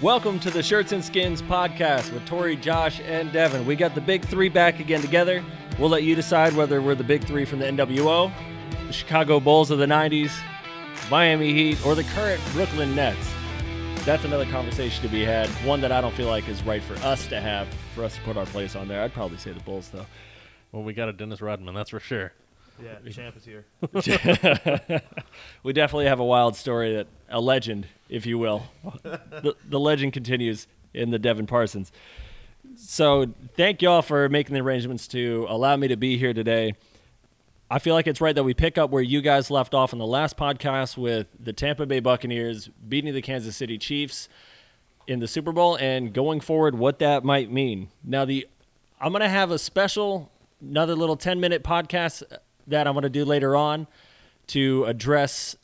Welcome to the Shirts and Skins podcast with Tori, Josh, and Devin. We got the big three back again together. We'll let you decide whether we're the big three from the NWO, the Chicago Bulls of the 90s, Miami Heat, or the current Brooklyn Nets. That's another conversation to be had, one that I don't feel like is right for us to have, for us to put our place on there. I'd probably say the Bulls, though. Well, we got a Dennis Rodman, that's for sure. Yeah, champ is here. we definitely have a wild story that a legend, if you will. the, the legend continues in the Devin Parsons. So thank y'all for making the arrangements to allow me to be here today. I feel like it's right that we pick up where you guys left off in the last podcast with the Tampa Bay Buccaneers beating the Kansas City Chiefs in the Super Bowl and going forward what that might mean. Now the I'm going to have a special another little 10 minute podcast that I'm going to do later on to address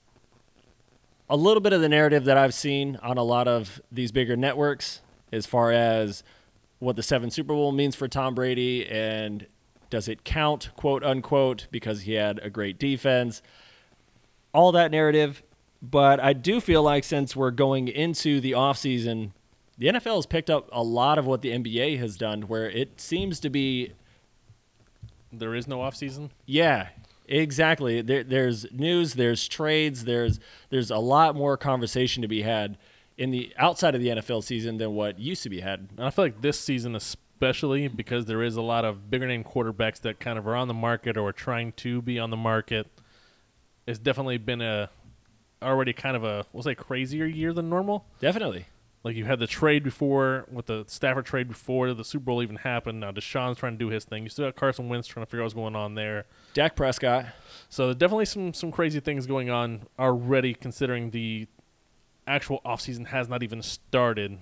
a little bit of the narrative that I've seen on a lot of these bigger networks as far as what the seven Super Bowl means for Tom Brady and does it count, quote unquote, because he had a great defense, all that narrative. But I do feel like since we're going into the offseason, the NFL has picked up a lot of what the NBA has done, where it seems to be There is no off season. yeah, exactly. There, there's news, there's trades, there's there's a lot more conversation to be had in the outside of the NFL season than what used to be had. And I feel like this season, especially because there is a lot of bigger name quarterbacks that kind of are on the market or are trying to be on the market, it's definitely been a already kind of a we'll say crazier year than normal. Definitely. Like you had the trade before with the Stafford trade before the Super Bowl even happened. Now Deshaun's trying to do his thing. You still got Carson Wentz trying to figure out what's going on there. Dak Prescott. So definitely some some crazy things going on already, considering the actual offseason has not even started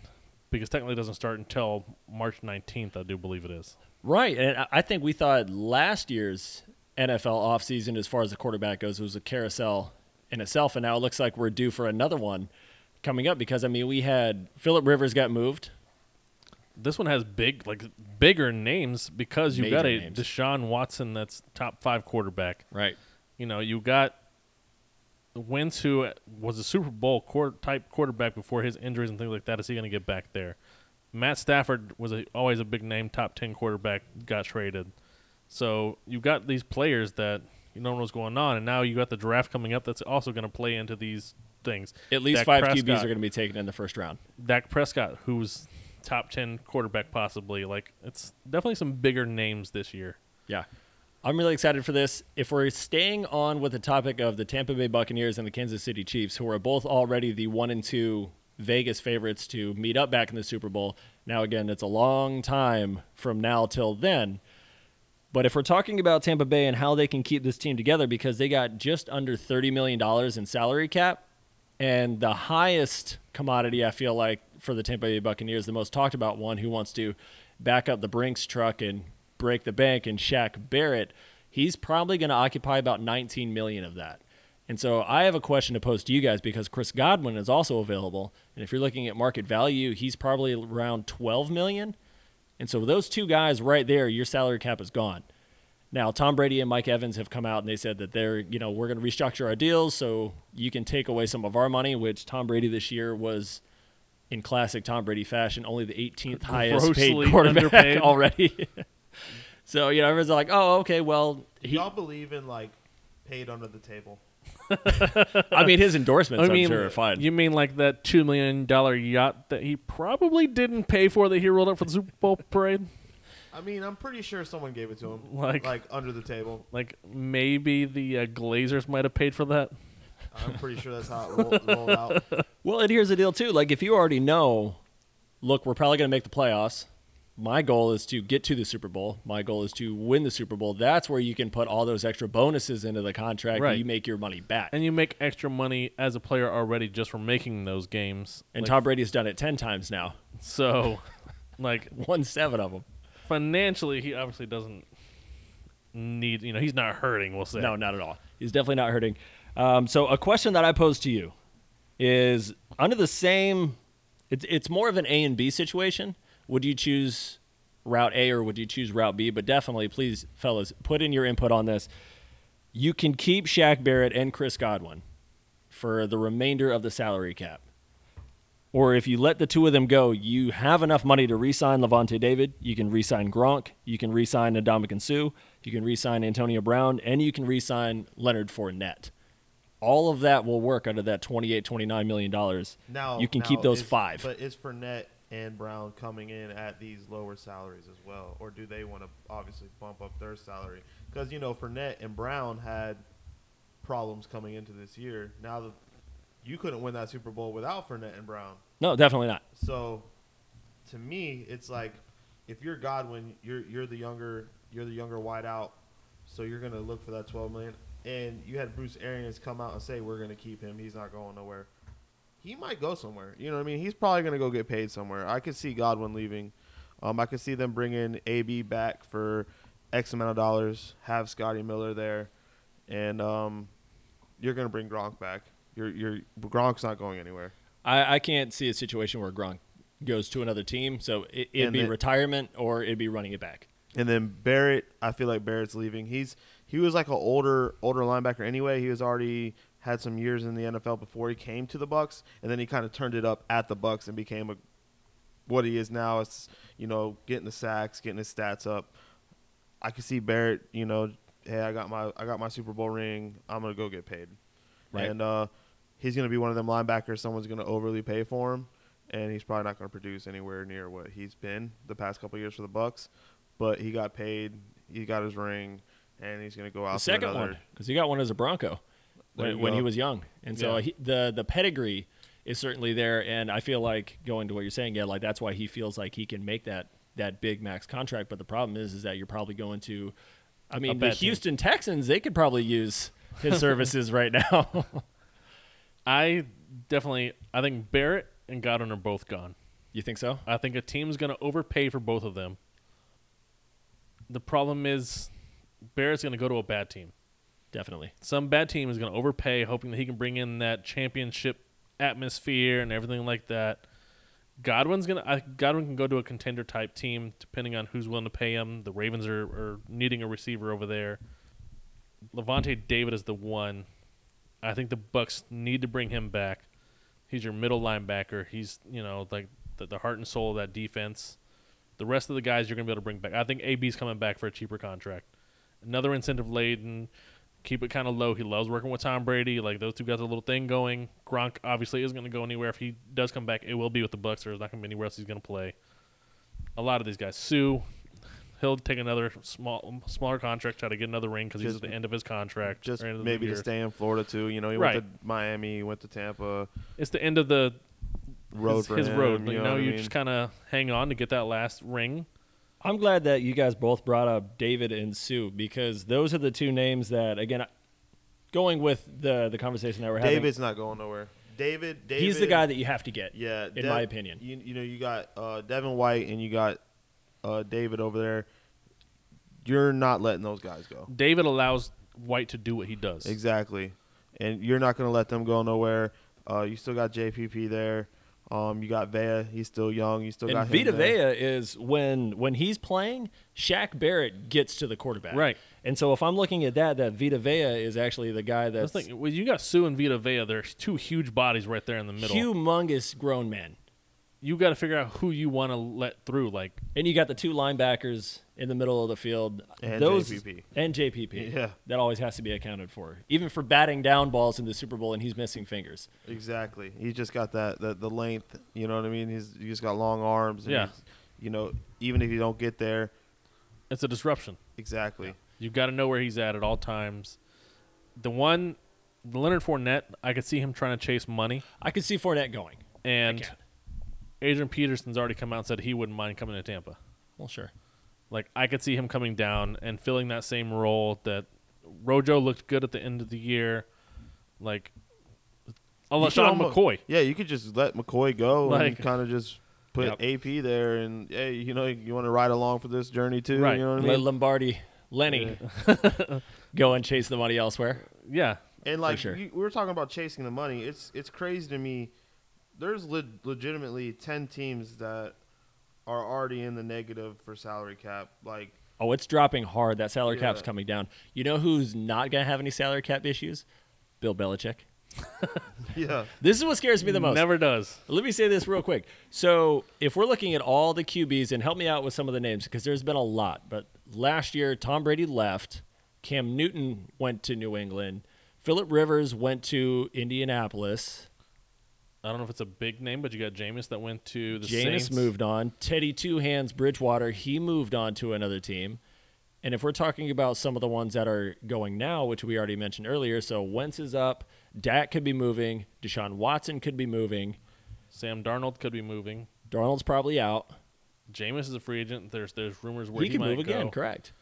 because technically it doesn't start until March 19th, I do believe it is. Right. And I- I think we thought last year's NFL offseason, as far as the quarterback goes, was a carousel in itself. And now it looks like we're due for another one coming up because, I mean, we had Philip Rivers got moved. This one has big, like bigger names because you got Major a names. Deshaun Watson that's top five quarterback. Right. You know, you got Wentz, who was a Super Bowl quarter, type quarterback before his injuries and things like that. Is he going to get back there? Matt Stafford was a, always a big name, top 10 quarterback, got traded. So you got these players that you don't know what's going on, and now you got the draft coming up that's also going to play into these things. At least Dak five Prescott. QBs are going to be taken in the first round. Dak Prescott, who's top 10 quarterback possibly. Like, it's definitely some bigger names this year. Yeah. I'm really excited for this. If we're staying on with the topic of the Tampa Bay Buccaneers and the Kansas City Chiefs, who are both already the one and two Vegas favorites to meet up back in the Super Bowl. Now, again, it's a long time from now till then. But if we're talking about Tampa Bay and how they can keep this team together, because they got just under $30 million in salary cap, and the highest commodity, I feel like, for the Tampa Bay Buccaneers, the most talked about one who wants to back up the Brinks truck and break the bank, and Shaq Barrett, he's probably going to occupy about 19 million of that. And so I have a question to pose to you guys because Chris Godwin is also available, and if you're looking at market value, he's probably around 12 million. And so those two guys right there, your salary cap is gone. Now, Tom Brady and Mike Evans have come out and they said that they're, you know, we're going to restructure our deals so you can take away some of our money, which Tom Brady this year was in classic Tom Brady fashion, only the 18th highest paid quarterback underpaid. already. so, you know, everyone's like, oh, okay, well, Do he, y'all believe in like paid under the table? I mean, his endorsements, I I'm sure, are fine. you mean like that $2 million yacht that he probably didn't pay for that he rolled up for the Super Bowl parade? I mean, I'm pretty sure someone gave it to him, Like- like under the table. Like maybe the uh, Glazers might have paid for that. I'm pretty sure that's how it rolled, rolled out. Well, and here's the deal too. Like if you already know, look, we're probably going to make the playoffs. My goal is to get to the Super Bowl. My goal is to win the Super Bowl. That's where you can put all those extra bonuses into the contract Right. and you make your money back. And you make extra money as a player already just from making those games. And Like, Tom Brady's done it 10 times now. So, like, Won 7 of them. Financially, he obviously doesn't need, you know, he's not hurting, we'll say. No, not at all. He's definitely not hurting. Um, so a question that I pose to you is under the same it's it's more of an A and B situation. Would you choose route A or would you choose route B? But definitely, please, fellas, put in your input on this. You can keep Shaq Barrett and Chris Godwin for the remainder of the salary cap. Or if you let the two of them go, you have enough money to re-sign Lavonte David. You can re-sign Gronk. You can re-sign Ndamukong Suh. You can re-sign Antonio Brown, and you can re-sign Leonard Fournette. All of that will work out of that 28, 29 million dollars. Now you can now keep those is- five. But is Fournette and Brown coming in at these lower salaries as well, or do they want to obviously bump up their salary? Because you know Fournette and Brown had problems coming into this year. Now that you couldn't win that Super Bowl without Fournette and Brown, no, definitely not. so to me, it's like if you're Godwin, you're you're the younger you're the younger wideout, so you're gonna look for that 12 million. And you had Bruce Arians come out and say we're gonna keep him. He's not going nowhere. He might go somewhere. You know what I mean? He's probably gonna go get paid somewhere. I could see Godwin leaving. Um, I could see them bringing AB back for X amount of dollars. Have Scotty Miller there, and um, you're gonna bring Gronk back. You're you're Gronk's not going anywhere. I, I can't see a situation where Gronk goes to another team. So it, it'd And be the- retirement or it'd be running it back. And then Barrett, I feel like Barrett's leaving. He's he was like an older older linebacker anyway. He was already had some years in the NFL before he came to the Bucks, and then he kind of turned it up at the Bucks and became a what he is now. It's you know getting the sacks, getting his stats up. I can see Barrett. You know, hey, I got my I got my Super Bowl ring. I'm gonna go get paid, Right. and uh, he's gonna be one of them linebackers. Someone's gonna overly pay for him, and he's probably not gonna produce anywhere near what he's been the past couple years for the Bucks. But he got paid. He got his ring, and he's gonna go out The second another. one, because he got one as a Bronco when, when he was young, and so Yeah. he, the the pedigree is certainly there. And I feel like going to what you're saying, yeah, like that's why he feels like he can make that that big max contract. But the problem is, is that you're probably going to, I mean, the team. Houston Texans, they could probably use his services right now. I definitely, I think Barrett and Godwin are both gone. you think so? I think a team's going to overpay for both of them. The problem is Barrett's going to go to a bad team. Definitely. Some bad team is going to overpay, hoping that he can bring in that championship atmosphere and everything like that. Godwin's gonna. I, Godwin can go to a contender type team, depending on who's willing to pay him. The Ravens are, are needing a receiver over there. Lavonte David is the one. I think the Bucks need to bring him back. He's your middle linebacker. He's you know like the, the heart and soul of that defense. The rest of the guys you're gonna be able to bring back. I think AB's coming back for a cheaper contract. Another incentive laden. Keep it kind of low. He loves working with Tom Brady. Like those two guys, a little thing going. Gronk obviously isn't going to go anywhere. If he does come back, it will be with the Bucks. There's not going to be anywhere else he's going to play. A lot of these guys, Suh, he'll take another small, smaller contract, try to get another ring because he's at the end of his contract. Just or end of the maybe to stay in Florida too. You know, he Right. went to Miami, he went to Tampa. It's the end of the Road his, for his him, road. you You know know, you mean? just kind of hang on to get that last ring. I'm glad that you guys both brought up David and Suh because those are the two names that, again, going with the the conversation that we're having, David's not going nowhere. David, David, he's the guy that you have to get. Yeah, in my opinion. You, you know, you got uh, Devin White and you got uh, David over there. You're not letting those guys go. David allows White to do what he does. Exactly, and you're not going to let them go nowhere. Uh, you still got JPP there. Um, you got Vea. He's still young. You still And got him Vita there. Vea is when when he's playing, Shaq Barrett gets to the quarterback. Right. And so if I'm looking at that, that Vita Vea is actually the guy that's That's the thing. Well, you got Suh and Vita Vea. There's two huge bodies right there in the middle. humongous grown man. You got to figure out who you want to let through. Like And you got the two linebackers in the middle of the field. And Those, JPP. And JPP. Yeah. That always has to be accounted for. Even for batting down balls in the Super Bowl and he's missing fingers. Exactly. He's just got that the, the length. You know what I mean? He's he just got long arms. and Yeah. You know, even if you don't get there, it's a disruption. exactly. You've got to know where he's at at all times. The one, the Leonard Fournette, I could see him trying to chase money, I could see Fournette going. and can. Adrian Peterson's already come out and said he wouldn't mind coming to Tampa. Well, sure. Like I could see him coming down and filling that same role that Rojo looked good at the end of the year. Like You unless could Sean almo- McCoy. Yeah, you could just let McCoy go Like- and kind of just put Yep. AP there, and hey, you know, you want to ride along for this journey too. Right. You know what I Let mean? Lombardi, Lenny, go and chase the money elsewhere. Yeah, And like sure. you, we were talking about chasing the money. It's it's crazy to me. There's le- legitimately ten teams that are already in the negative for salary cap. Like Oh, it's dropping hard. That salary cap's coming down. You know who's not going to have any salary cap issues? Bill Belichick. Yeah. This is what scares me the most. Never does. Let me say this real quick. So, if we're looking at all the QBs, and help me out with some of the names because there's been a lot. But last year, Tom Brady left. Cam Newton went to New England. Philip Rivers went to Indianapolis. I don't know if it's a big name, but you got Jameis that went to the Jameis Saints. moved on. Teddy Two Hands Bridgewater, he moved on to another team. And if we're talking about some of the ones that are going now, which we already mentioned earlier, so Wentz is up, Dak could be moving, Deshaun Watson could be moving, Sam Darnold could be moving. Darnold's probably out. Jameis is a free agent. There's there's rumors where he he, could move again, correct?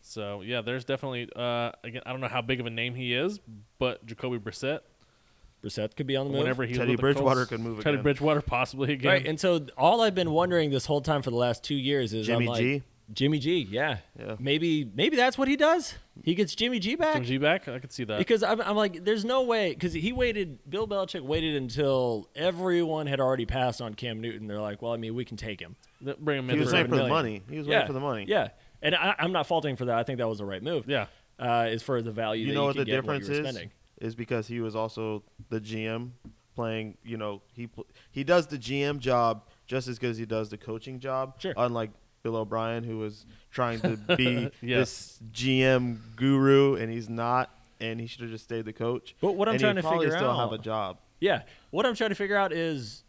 So yeah, there's definitely uh again I don't know how big of a name he is, but Jacoby Brissett, Brissett could be on the move. whenever he was Teddy with the Bridgewater Colts- could move again. Teddy again. Bridgewater possibly again. Right, and so all I've been wondering this whole time for the last two years is Jimmy I'm like, G? Jimmy G, yeah. Yeah. Maybe maybe that's what he does. He gets Jimmy G back. Jimmy G back, I could see that. Because I'm, I'm like, there's no way. Because he waited, Bill Belichick waited until everyone had already passed on Cam Newton. They're like, well, I mean, we can take him. Th- Bring him in. He in. was waiting for the money. He was yeah, waiting for the money. Yeah. And I, I'm not faulting for that. I think that was the right move. Yeah. Uh, as for the value You that know you what could the difference you were is? spending. Is because he was also the GM playing. You know, he pl- he does the GM job just as good as he does the coaching job. Sure. Unlike Bill O'Brien, who was trying to be Yeah. this GM guru, and he's not, and he should have just stayed the coach. But what I'm and trying to figure still out- have a job. Yeah. What I'm trying to figure out is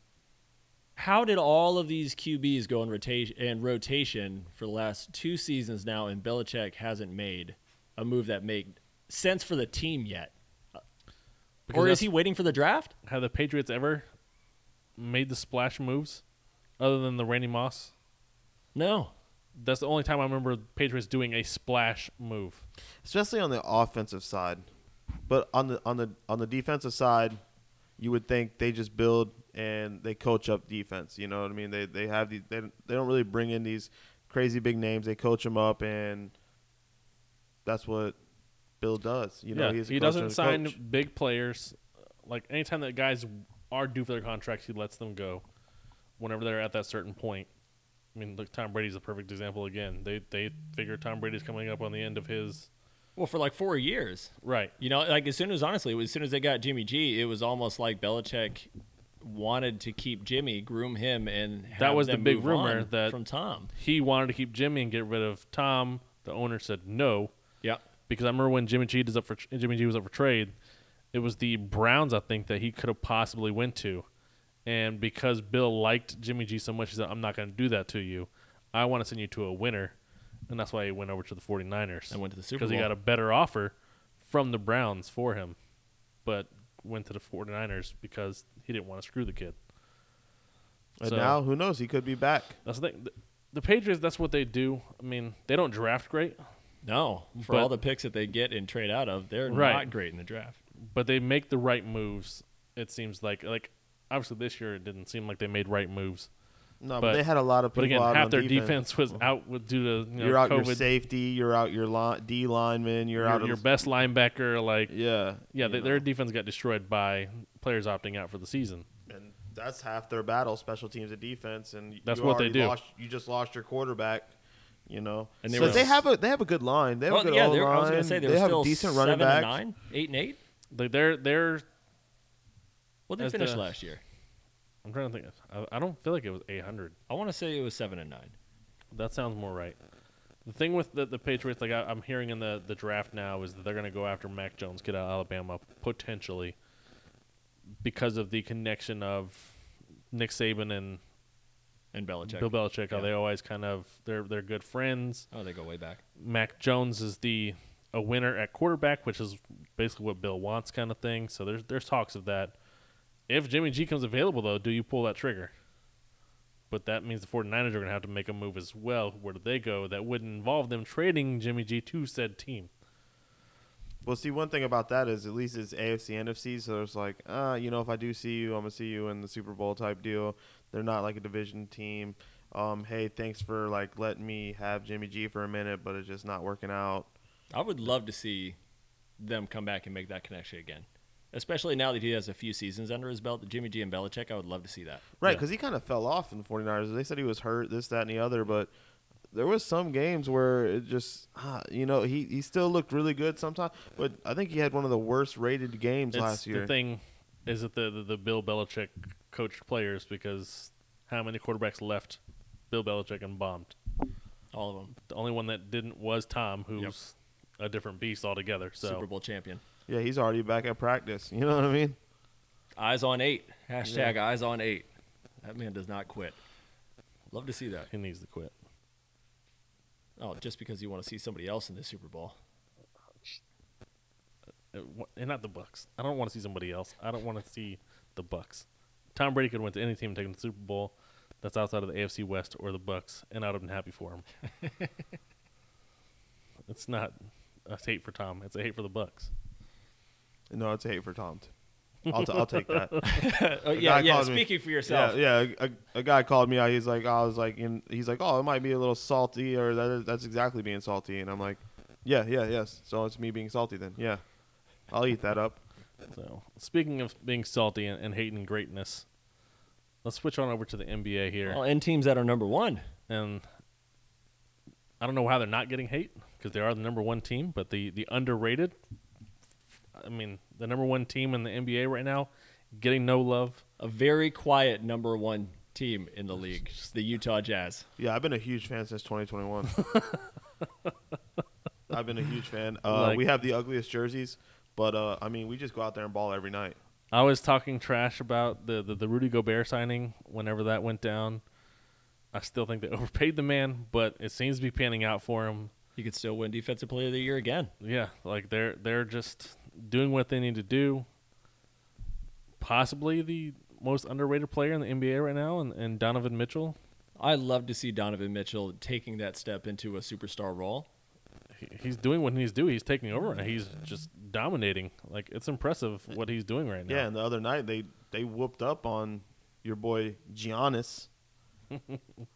how did all of these QBs go in rotation and rotation for the last two seasons now, and Belichick hasn't made a move that made sense for the team yet? Because or is he waiting for the draft? Have the Patriots ever made the splash moves other than the Randy Moss? No. That's the only time I remember the Patriots doing a splash move. especially on the offensive side. But on the on the on the defensive side, you would think they just build and they coach up defense. You know what I mean? They they have these they they don't really bring in these crazy big names. They coach them up, and that's what Bill does. You know, yeah, he's a he doesn't a sign coach. big players. Like anytime that guys are due for their contracts, he lets them go. Whenever they're at that certain point. I mean, look, Tom Brady's a perfect example again. They they figure Tom Brady's coming up on the end of his Well, for like four years. right. You know, like as soon as honestly, as soon as they got Jimmy G, it was almost like Belichick wanted to keep Jimmy, groom him, and have That was the big rumor that- from Tom. He wanted to keep Jimmy and get rid of Tom. The owner said no. Yeah, because I remember when Jimmy G was up for Jimmy G was up for trade, it was the Browns I think that he could have possibly went to, and because Bill liked Jimmy G so much, he said, "I'm not going to do that to you. I want to send you to a winner," and that's why he went over to the 49ers. and went to the Super because he got a better offer from the Browns for him, but went to the 49ers because he didn't want to screw the kid. And So- now, who knows? He could be back. That's the thing. The, the Patriots, that's what they do. I mean, they don't draft great. No for But- all the picks that they get and trade out of, they're Right. not great in the draft. but they make the right moves. It seems like like obviously this year it didn't seem like they made right moves. No, but, But- they had a lot of But again, out half on their defense. defense was out with due to you know, you're out COVID. your safety. You're out your line, D lineman. You're your, out your of best linebacker. Like yeah, yeah, they, their defense got destroyed by players opting out for the season. and that's half their battle, special teams and defense. And That's you what they do. Lost, you just lost your quarterback. You know, And they so were- they have a they have a good line. They have Well, a good yeah, O they're- I was going line. to say they, they were have still a decent seven running back. and nine, eight and eight. Like they're they're. What did they finish the- last year? I'm trying to think. I, I don't feel like it was 800. I want to say it was seven and nine. That sounds more right. The thing with the, the Patriots, like I, I'm hearing in the, the draft now, is that they're going to go after Mac Jones, kid out of Alabama, potentially, because of the connection of Nick Saban and And Belichick. Bill Belichick. How Yeah. they always kind of they're they're good friends. oh, they go way back. Mac Jones is the a winner at quarterback, which is basically what Bill wants, kind of thing. So there's there's talks of that. If Jimmy G comes available, though, do you pull that trigger? But that means the 49ers are going to have to make a move as well. Where do they go? That would involve them trading Jimmy G to said team. Well, see, one thing about that is at least it's AFC, NFC, so it's like, uh, you know, if I do see you, I'm gonna see you in the Super Bowl type deal. They're not like a division team. Um, hey, thanks for like letting me have Jimmy G for a minute, but it's just not working out. I would love to see them come back and make that connection again. Especially now that he has a few seasons under his belt, Jimmy G and Belichick, I would love to see that. Right, Yeah. because he kind of fell off in the 49ers. They said he was hurt, this, that, and the other, but there was some games where it just ah, you know he, he still looked really good sometimes, but I think he had one of the worst rated games It's last year. The thing is that the, the the Bill Belichick coached players because how many quarterbacks left Bill Belichick and bombed? All of them. The only one that didn't was Tom, who's a different beast altogether. So Super Bowl champion. yeah, he's already back at practice. You know what I mean? Eyes on eight. Hashtag eyes on eight. That man does not quit. Love to see that. he needs to quit. Oh, just because you want to see somebody else in the Super Bowl. Uh, And not the Bucks. I don't want to see somebody else. I don't want to see the Bucks. Tom Brady could went to any team taking the Super Bowl that's outside of the AFC West or the Bucks, and I'd have been happy for him. it's not a hate for Tom. It's a hate for the Bucks. No, it's a hate for Tom. t- I'll, t- I'll take that. oh, yeah, yeah. called me- Speaking for yourself. Yeah, yeah. A, a guy called me out. He's like, I was like, in, he's like, oh, it might be a little salty, or that is, that's exactly being salty. And I'm like, yeah, yeah, yes. So it's me being salty then. Yeah, I'll eat that up. So, speaking of being salty and, and hating greatness, let's switch on over to the NBA here. Well, and teams that are number one. and I don't know how they're not getting hate because they are the number one team, but the the underrated. I mean, the number one team in the NBA right now, getting no love. A very quiet number one team in the league. The Utah Jazz. Yeah, I've been a huge fan since 2021. I've been a huge fan. Uh, Like- we have the ugliest jerseys, but uh, I mean, we just go out there and ball every night. I was talking trash about the, the the Rudy Gobert signing whenever that went down. I still think they overpaid the man, but it seems to be panning out for him. He could still win Defensive Player of the Year again. Yeah, like they're they're just doing what they need to do. Possibly the most underrated player in the NBA right now, and, and Donovan Mitchell. I love to see Donovan Mitchell taking that step into a superstar role. He, he's doing what he's doing. He's taking over and he's just dominating. Like it's impressive what he's doing right now. Yeah, and the other night they they whooped up on your boy Giannis.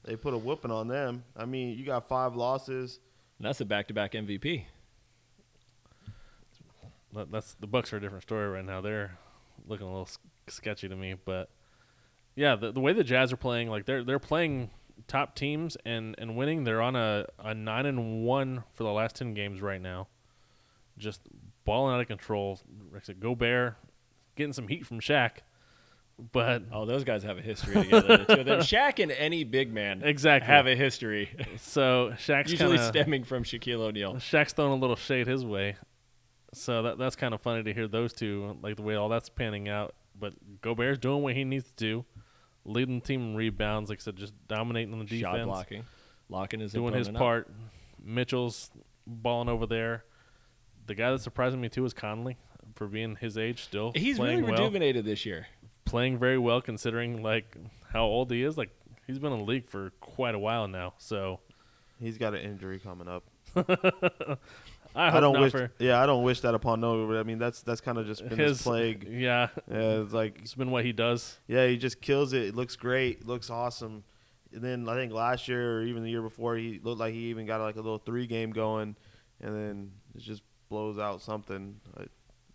they put a whooping on them. I mean, you got five losses. And that's a back-to-back MVP. That's the Bucks are a different story right now. They're looking a little sketchy to me, but yeah, the, the way the Jazz are playing, like they're they're playing top teams and and winning. They're on a a nine and one for the last ten games right now. Just balling out of control. Like said, Gobert getting some heat from Shaq, but Oh, those guys have a history together. the two of them. Shaq and any big man Exactly. have a history, so Shaq's usually kinda, stemming from Shaquille O'Neal. Shaq's throwing a little shade his way. So that that's kind of funny to hear those two, like the way all that's panning out. But Gobert's doing what he needs to do, leading team in rebounds, like I said, just dominating on the defense, Shot blocking, locking his doing his opponent up. part. Mitchell's balling over there. The guy that's surprising me too is Conley for being his age still. He's really playing well, rejuvenated this year. playing very well considering like how old he is. Like he's been in the league for quite a while now. So He's got an injury coming up. I, I, don't not wish. for Yeah, I don't wish that upon no. but I mean, that's that's kind of just been his, his plague. Yeah, Yeah, it's like it's been what he does. yeah, he just kills it. It looks great. Looks awesome. And then I think last year or even the year before, he looked like he even got like a little three game going, and then it just blows out something. Like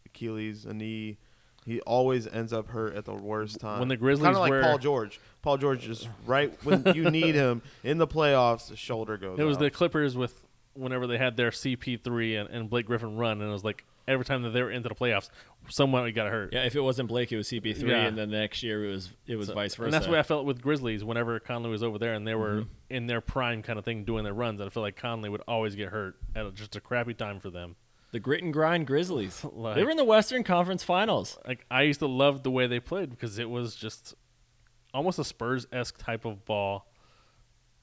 Achilles, a knee. He always ends up hurt at the worst time. When the Grizzlies kind of like were- Paul George. Paul George just right when you need him in the playoffs, the shoulder goes. It was out. the Clippers with whenever they had their CP3 and, and Blake Griffin run, and it was like every time that they were into the playoffs, someone got hurt. Yeah, if it wasn't Blake, it was CP3, Yeah. and then the next year it was it was So- vice versa. And that's the way I felt with Grizzlies whenever Conley was over there and they were Mm-hmm. in their prime kind of thing doing their runs. And I feel like Conley would always get hurt at a, just a crappy time for them. the grit and grind Grizzlies. Like- they were in the Western Conference Finals. Like I used to love the way they played because it was just almost a Spurs esque type of ball.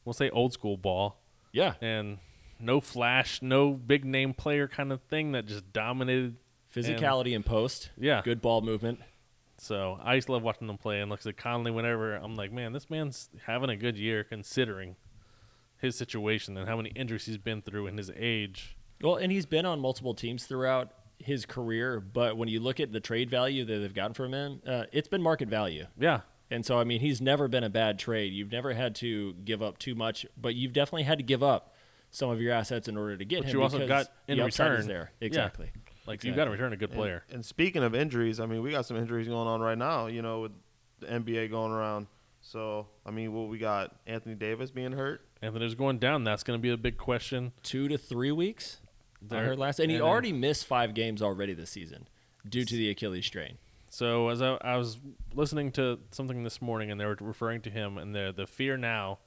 We'll say old school ball. Yeah, And no flash, no big name player kind of thing that just dominated physicality in post. Yeah. good ball movement. So I used to love watching them play. And like I said, Conley, whenever I'm like, man, this man's having a good year considering his situation and how many injuries he's been through and his age. Well, and he's been on multiple teams throughout his career, but when you look at the trade value that they've gotten from him, uh, it's been market value. Yeah. And so, I mean, he's never been a bad trade. You've never had to give up too much, but you've definitely had to give up some of your assets in order to get But him. you also because got in the return is there. Yeah. Exactly. Like you got to return a good player. And, speaking of injuries, I mean, we got some injuries going on right now. You know, with the NBA going around. So I mean, what we got? Anthony Davis being hurt. Anthony's going down. That's going to be a big question. Two to three weeks. I heard last, and he and then- already missed five games already this season due to the Achilles strain. So as I, I was listening to something this morning, and they were referring to him, and the the fear now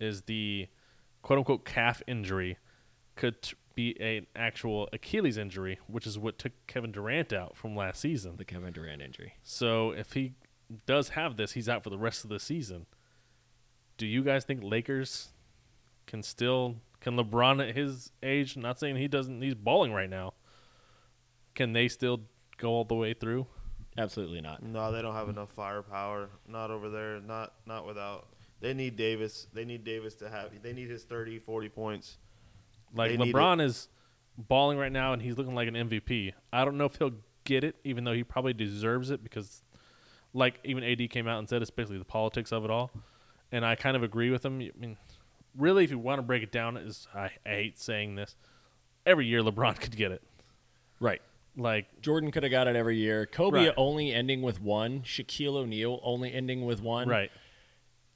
is the quote unquote calf injury could t- be an actual Achilles injury, which is what took Kevin Durant out from last season. The Kevin Durant injury. So if he does have this, he's out for the rest of the season. Do you guys think Lakers can still can LeBron at his age? Not saying he doesn't. He's balling right now. Can they still go all the way through? Absolutely not. No, they don't have enough firepower. Not over there. Not not without. They need Davis. They need Davis to have. They need his 30, 40 points. Like They LeBron is balling right now, and he's looking like an MVP. I don't know if he'll get it, even though he probably deserves it because, like, even AD came out and said it's basically the politics of it all, and I kind of agree with him. I mean, really, if you want to break it down, is I, I hate saying this, every year LeBron could get it. Right. Like, Jordan could have got it every year. Kobe Right. only ending with one. Shaquille O'Neal only ending with one. right?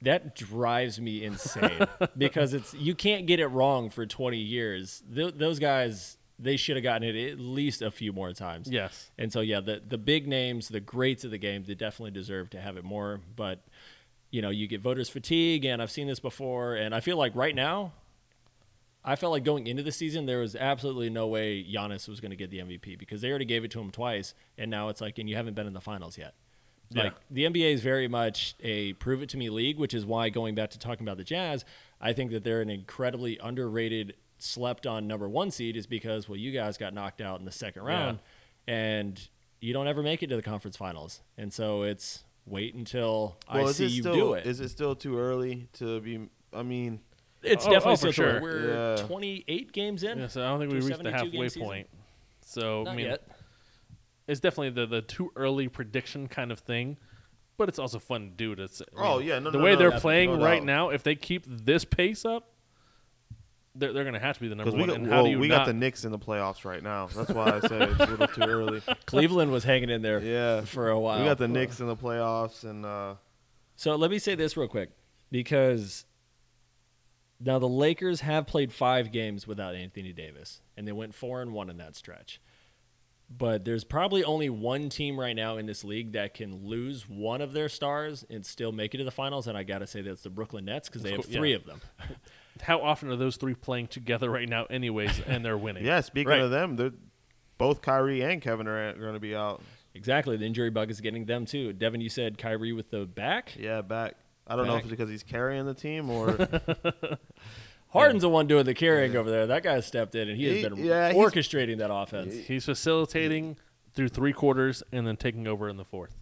That drives me insane because it's you can't get it wrong for 20 years. Th- those guys they should have gotten it at least a few more times. Yes. And so yeah, the the big names, the greats of the game, they definitely deserve to have it more. But you know, you get voters fatigue, and I've seen this before, and I feel like right now, I felt like going into the season there was absolutely no way Giannis was going to get the MVP because they already gave it to him twice, and now it's like, and you haven't been in the finals yet. Yeah. Like the NBA is very much a prove it to me league, which is why going back to talking about the Jazz, I think that they're an incredibly underrated, slept on number one seed is because well, you guys got knocked out in the second round, and you don't ever make it to the conference finals, and so it's wait until Well, I is see it you still, do it. Is it still too early to be? I mean, it's Oh, definitely oh, still for too sure. early. We're Yeah. 28 games in. Yeah, so I don't think we reached the halfway point. So Not I mean, yet. It's definitely the the too early prediction kind of thing, but it's also fun to do. To s- I Oh, mean, yeah, no, the no, way no, they're definitely, playing no right doubt. now, if they keep this pace up, they're they're gonna have to be the number because we one. got and how well, do you we not? got the Knicks in the playoffs right now. That's why I said it's a little too early. Cleveland was hanging in there Yeah, for a while. we got the Knicks in the playoffs, and uh, So let me say this real quick because now the Lakers have played five games without Anthony Davis, and they went four and one in that stretch. But there's probably only one team right now in this league that can lose one of their stars and still make it to the finals, and I got to say that's the Brooklyn Nets because they have three yeah. of them. How often are those three playing together right now, anyways, and they're winning? yeah. Speaking Right. of them, they're both Kyrie and Kevin are going to be out. Exactly, the injury bug is getting them too. Devin, you said Kyrie with the back. Yeah, back. I don't know if it's because he's carrying the team or Harden's the one doing the carrying over there. That guy stepped in and he has He- been yeah, he's- orchestrating that offense. He's facilitating through three quarters and then taking over in the fourth.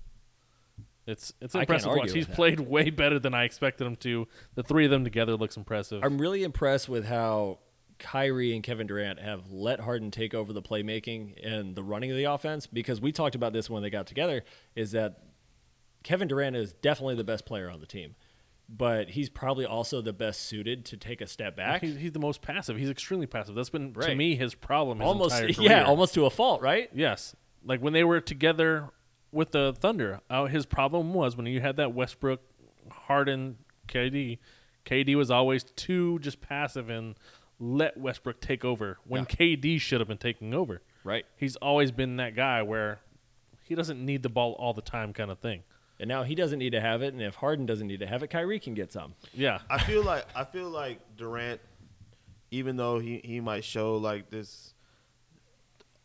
It's it's I can't impressive to watch. He's that. played way better than I expected him to. The three of them together looks impressive. I'm really impressed with how Kyrie and Kevin Durant have let Harden take over the playmaking and the running of the offense because we talked about this when they got together is that Kevin Durant is definitely the best player on the team, but he's probably also the best suited to take a step back. He's, he's the most passive. He's extremely passive. That's been to me his problem. His almost yeah, almost to a fault, right? Yes, like when they were together with the Thunder, uh, his problem was when you had that Westbrook, Harden, KD. KD was always too just passive and let Westbrook take over when KD should have been taking over. Right. He's always been that guy where he doesn't need the ball all the time, kind of thing. And now he doesn't need to have it, and if Harden doesn't need to have it, Kyrie can get some. Yeah, I feel like I feel like Durant, even though he, he might show like this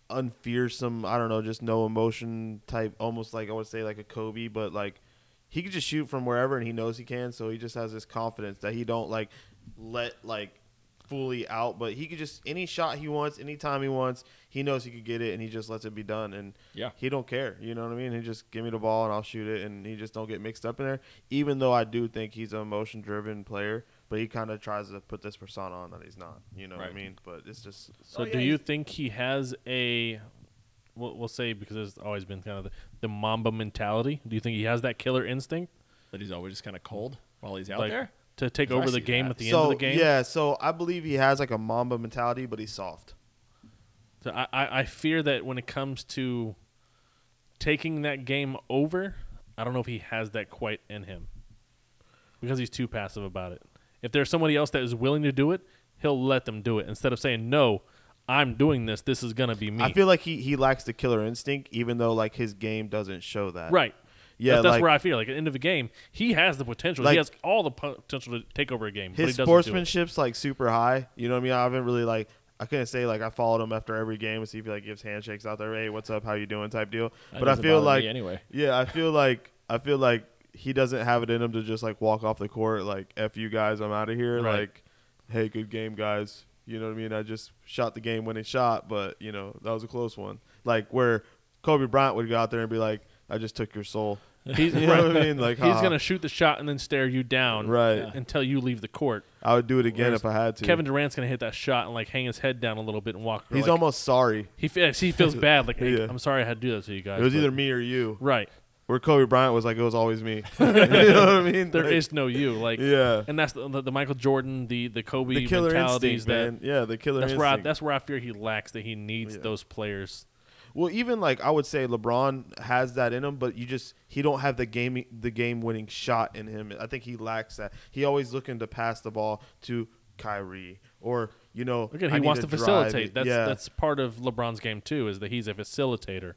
unfearsome, I don't know, just no emotion type, almost like I would say like a Kobe, but like he could just shoot from wherever and he knows he can, so he just has this confidence that he don't like let like fully out, but he could just any shot he wants, anytime he wants, he knows he could get it and he just lets it be done and Yeah. he don't care, you know what I mean? He just give me the ball and I'll shoot it and he just don't get mixed up in there. Even though I do think he's an emotion driven player, but he kind of tries to put this persona on that he's not, you know what I mean? But it's just So Oh, yeah, do you think he has a we'll, we'll say because there's always been kind of the, the Mamba mentality. Do you think he has that killer instinct That he's always just kind of cold while he's out like there. To take over the game that. at the so end of the game? yeah, so I believe he has like a Mamba mentality, but he's soft. So I, I I fear that when it comes to taking that game over, I don't know if he has that quite in him. because he's too passive about it. If there's somebody else that is willing to do it, he'll let them do it instead of saying no. I'm doing this. This is gonna be me. I feel like he, he lacks the killer instinct, even though like his game doesn't show that. right. Yeah, That- that's like, where I feel like at the end of a game, he has the potential. Like- he has all the potential to take over a game. his do sportsmanship's like super high. You know what I mean? I haven't really like I couldn't say like I followed him after every game and see if he like gives handshakes out there. Hey, what's up? How you doing? Type deal. That but I feel like anyway. yeah, I feel like I feel like he doesn't have it in him to just like walk off the court like f you guys, I'm out of here. Right. Like, hey, good game, guys. You know what I mean? I just shot the game winning shot, but you know that was a close one. Like where Kobe Bryant would go out there and be like, I just took your soul. He's, You know right. what I mean? Like He's haha. gonna shoot the shot and then stare you down right. Until you leave the court. I would do it again Whereas if I had to. Kevin Durant's gonna hit that shot and like hang his head down a little bit and walk. he's like, almost sorry. he feels he feels bad. Like hey, Yeah. I'm sorry I had to do that to you guys. It was but- either me or you. right. Where Kobe Bryant was like, it was always me. you know what I mean? There Like, is no you. Like yeah, and that's the, the, the Michael Jordan, the the Kobe the killer mentalities instinct, that man. Yeah, the killer that's instinct. where I, that's where I fear he lacks. That he needs Yeah. those players. Well, even like I would say LeBron has that in him, but you just he don't have the game the game winning shot in him. I think he lacks that. He always looking to pass the ball to Kyrie or you know Again, he wants to, drive facilitate. That's yeah. that's part of LeBron's game too. Is that he's a facilitator.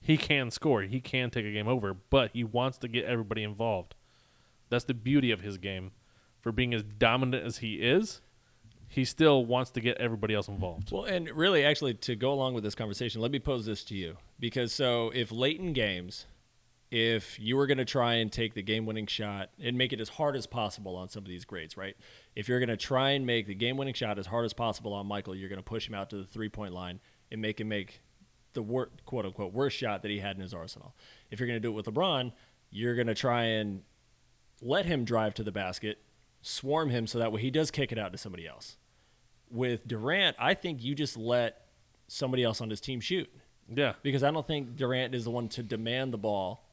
He can score. He can take a game over, but he wants to get everybody involved. That's the beauty of his game. For being as dominant as he is, he still wants to get everybody else involved. Well, and really, actually, to go along with this conversation, let me pose this to you. Because so, if in games, if you were going to try and take the game winning shot and make it as hard as possible on some of these grades, right? If you're going to try and make the game winning shot as hard as possible on Michael, you're going to push him out to the three point line and make him make the wor- quote unquote worst shot that he had in his arsenal. If you're going to do it with LeBron, you're going to try and let him drive to the basket, swarm him so that way he does kick it out to somebody else. With Durant, I think you just let somebody else on his team shoot Yeah, because I don't think Durant is the one to demand the ball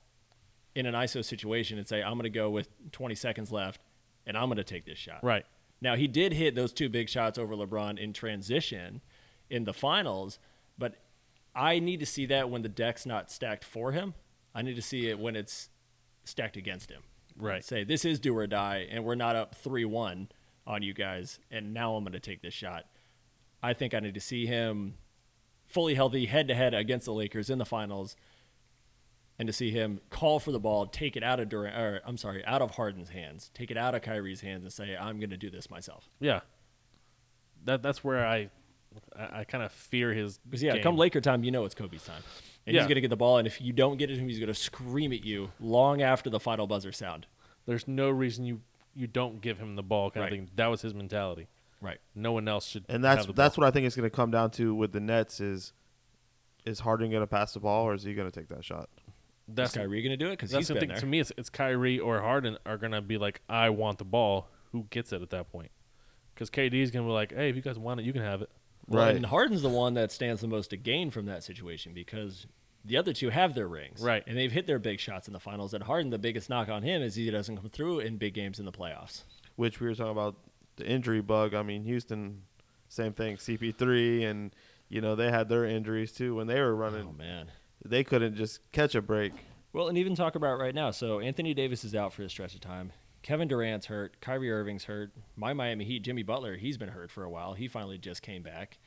in an ISO situation and say, I'm going to go with 20 seconds left and I'm going to take this shot. right. Now, he did hit those two big shots over LeBron in transition in the finals, but I need to see that when the deck's not stacked for him. I need to see it when it's stacked against him. Right. Say, this is do or die, and we're not up 3 1 on you guys, and now I'm going to take this shot. I think I need to see him fully healthy head to head against the Lakers in the finals and to see him call for the ball, take it out of Durant, or I'm sorry, out of Harden's hands, take it out of Kyrie's hands, and say, "I'm going to do this myself." Yeah. That that's where I I, I kind of fear his. Because yeah, game. come Laker time, you know it's Kobe's time, and Yeah. he's going to get the ball, and if you don't get it to him, he's going to scream at you long after the final buzzer sound. There's no reason you you don't give him the ball. Kind Right. of thing. That was his mentality. Right. No one else should. and that's have the that's ball. what I think it's going to come down to with the Nets is is Harden going to pass the ball or is he going to take that shot? Is that's Kyrie going to do it? Because that's he's the been thing. there. To me, it's, it's Kyrie or Harden are gonna be like, I want the ball. Who gets it at that point? Because KD is gonna be like, Hey, if you guys want it, you can have it. Well, Right. And Harden's the one that stands the most to gain from that situation because the other two have their rings. Right. And they've hit their big shots in the finals. And Harden, the biggest knock on him is he doesn't come through in big games in the playoffs. Which we were talking about the injury bug. I mean, Houston, same thing. CP3 and you know they had their injuries too when they were running. Oh, man. They couldn't just catch a break. Well, and even talk about right now. So Anthony Davis is out for a stretch of time. Kevin Durant's hurt. Kyrie Irving's hurt. My Miami Heat, Jimmy Butler, he's been hurt for a while. He finally just came back.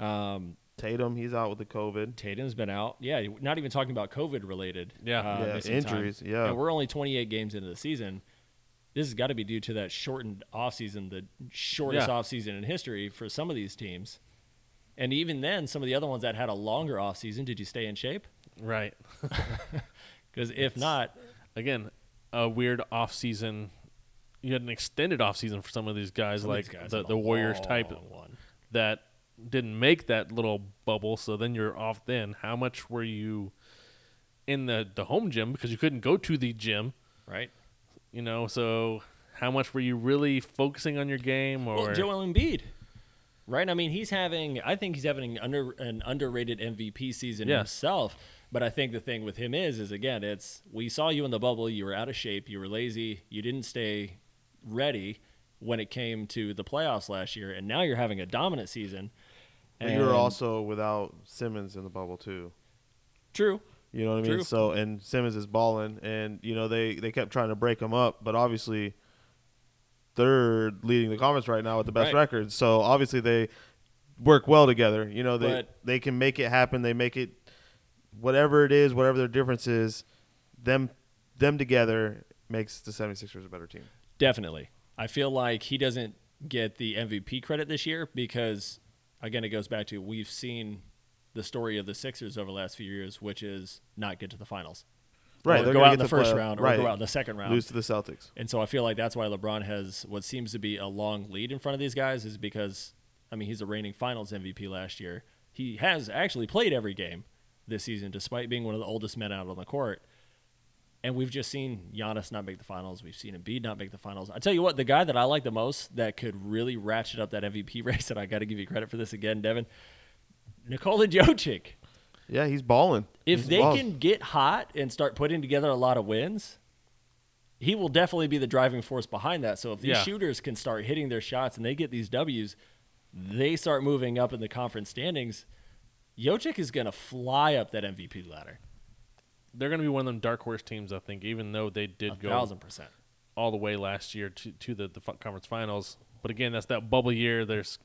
Um, Tatum, he's out with the COVID. Tatum's been out. Yeah, not even talking about COVID related. Yeah. uh, Yeah, missing time. injuries, yeah. and we're only 28 games into the season. This has got to be due to that shortened offseason, the shortest Yeah. offseason in history for some of these teams. And even then, some of the other ones that had a longer offseason, did you stay in shape? Right. Because if not, Again, a weird off season. You had an extended off season for some of these guys, some like these guys the, the Warriors type one. that didn't make that little bubble. So then you're off. Then how much were you in the the home gym because you couldn't go to the gym? right? You know, so how much were you really focusing on your game? Or Well, Joel Embiid, right? I mean, he's having. I think he's having an under an underrated MVP season Yes. himself. But I think the thing with him is, is again, it's we saw you in the bubble. You were out of shape. You were lazy. You didn't stay ready when it came to the playoffs last year, and now you're having a dominant season. And you were also without Simmons in the bubble too. true. You know what I mean? True. So and Simmons is balling, and you know they they kept trying to break him up, but obviously, third leading the conference right now with the best Right. record. So obviously they work well together. You know, they But- they can make it happen. They make it whatever it is, whatever their difference is, them them together makes the 76ers a better team. Definitely. I feel like he doesn't get the MVP credit this year because, again, it goes back to we've seen the story of the Sixers over the last few years, which is not get to the finals. Right, Or go out in the first play- round or right. go out in the second round. Lose to the Celtics. And so I feel like that's why LeBron has what seems to be a long lead in front of these guys is because I mean he's a reigning Finals MVP last year. He has actually played every game this season, despite being one of the oldest men out on the court. And we've just seen Giannis not make the finals. We've seen Embiid not make the finals. I tell you what, the guy that I like the most that could really ratchet up that MVP race, and I got to give you credit for this again, Devin, Nikola Jokic. Yeah, he's balling. If He's they balling. can get hot and start putting together a lot of wins, he will definitely be the driving force behind that. So if these Yeah. shooters can start hitting their shots and they get these W's, they start moving up in the conference standings. Jokic is going to fly up that MVP ladder. They're going to be one of them dark horse teams, I think, even though they did A go thousand percent. all the way last year to, to the, the conference finals. But again, that's that bubble year. There's,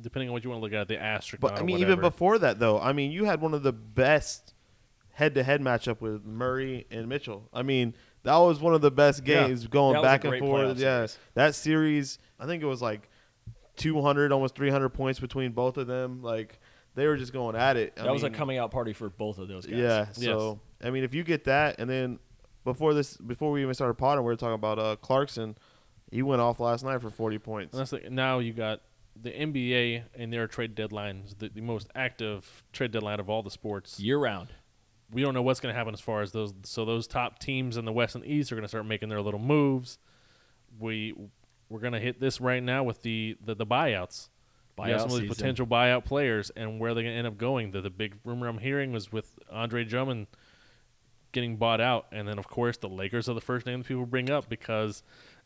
depending on what you want to look at, the asterisk. But I mean, even before that, though, I mean, you had one of the best head-to-head matchup with Murray and Mitchell. I mean, that was one of the best Yeah. games going That was a back and forth. playoff Yeah, series. that series, I think it was like 200, almost 300 points between both of them. Like they were just going at it. I That was a coming out party for both of those guys. Yeah. So I mean, if you get that, and then before this, before we even started potting, we were talking about uh, Clarkson. He went off last night for 40 points. And that's the, now you got the NBA and their trade deadlines, the, the most active trade deadline of all the sports. Year round. We don't know what's going to happen as far as those. So those top teams in the West and East are going to start making their little moves. We we're going to hit this right now with the the, the buyouts. You have Buyout some of these season. potential buyout players and where they're going to end up going. The, the big rumor I'm hearing was with Andre Drummond getting bought out, and then of course the Lakers are the first name that people bring up because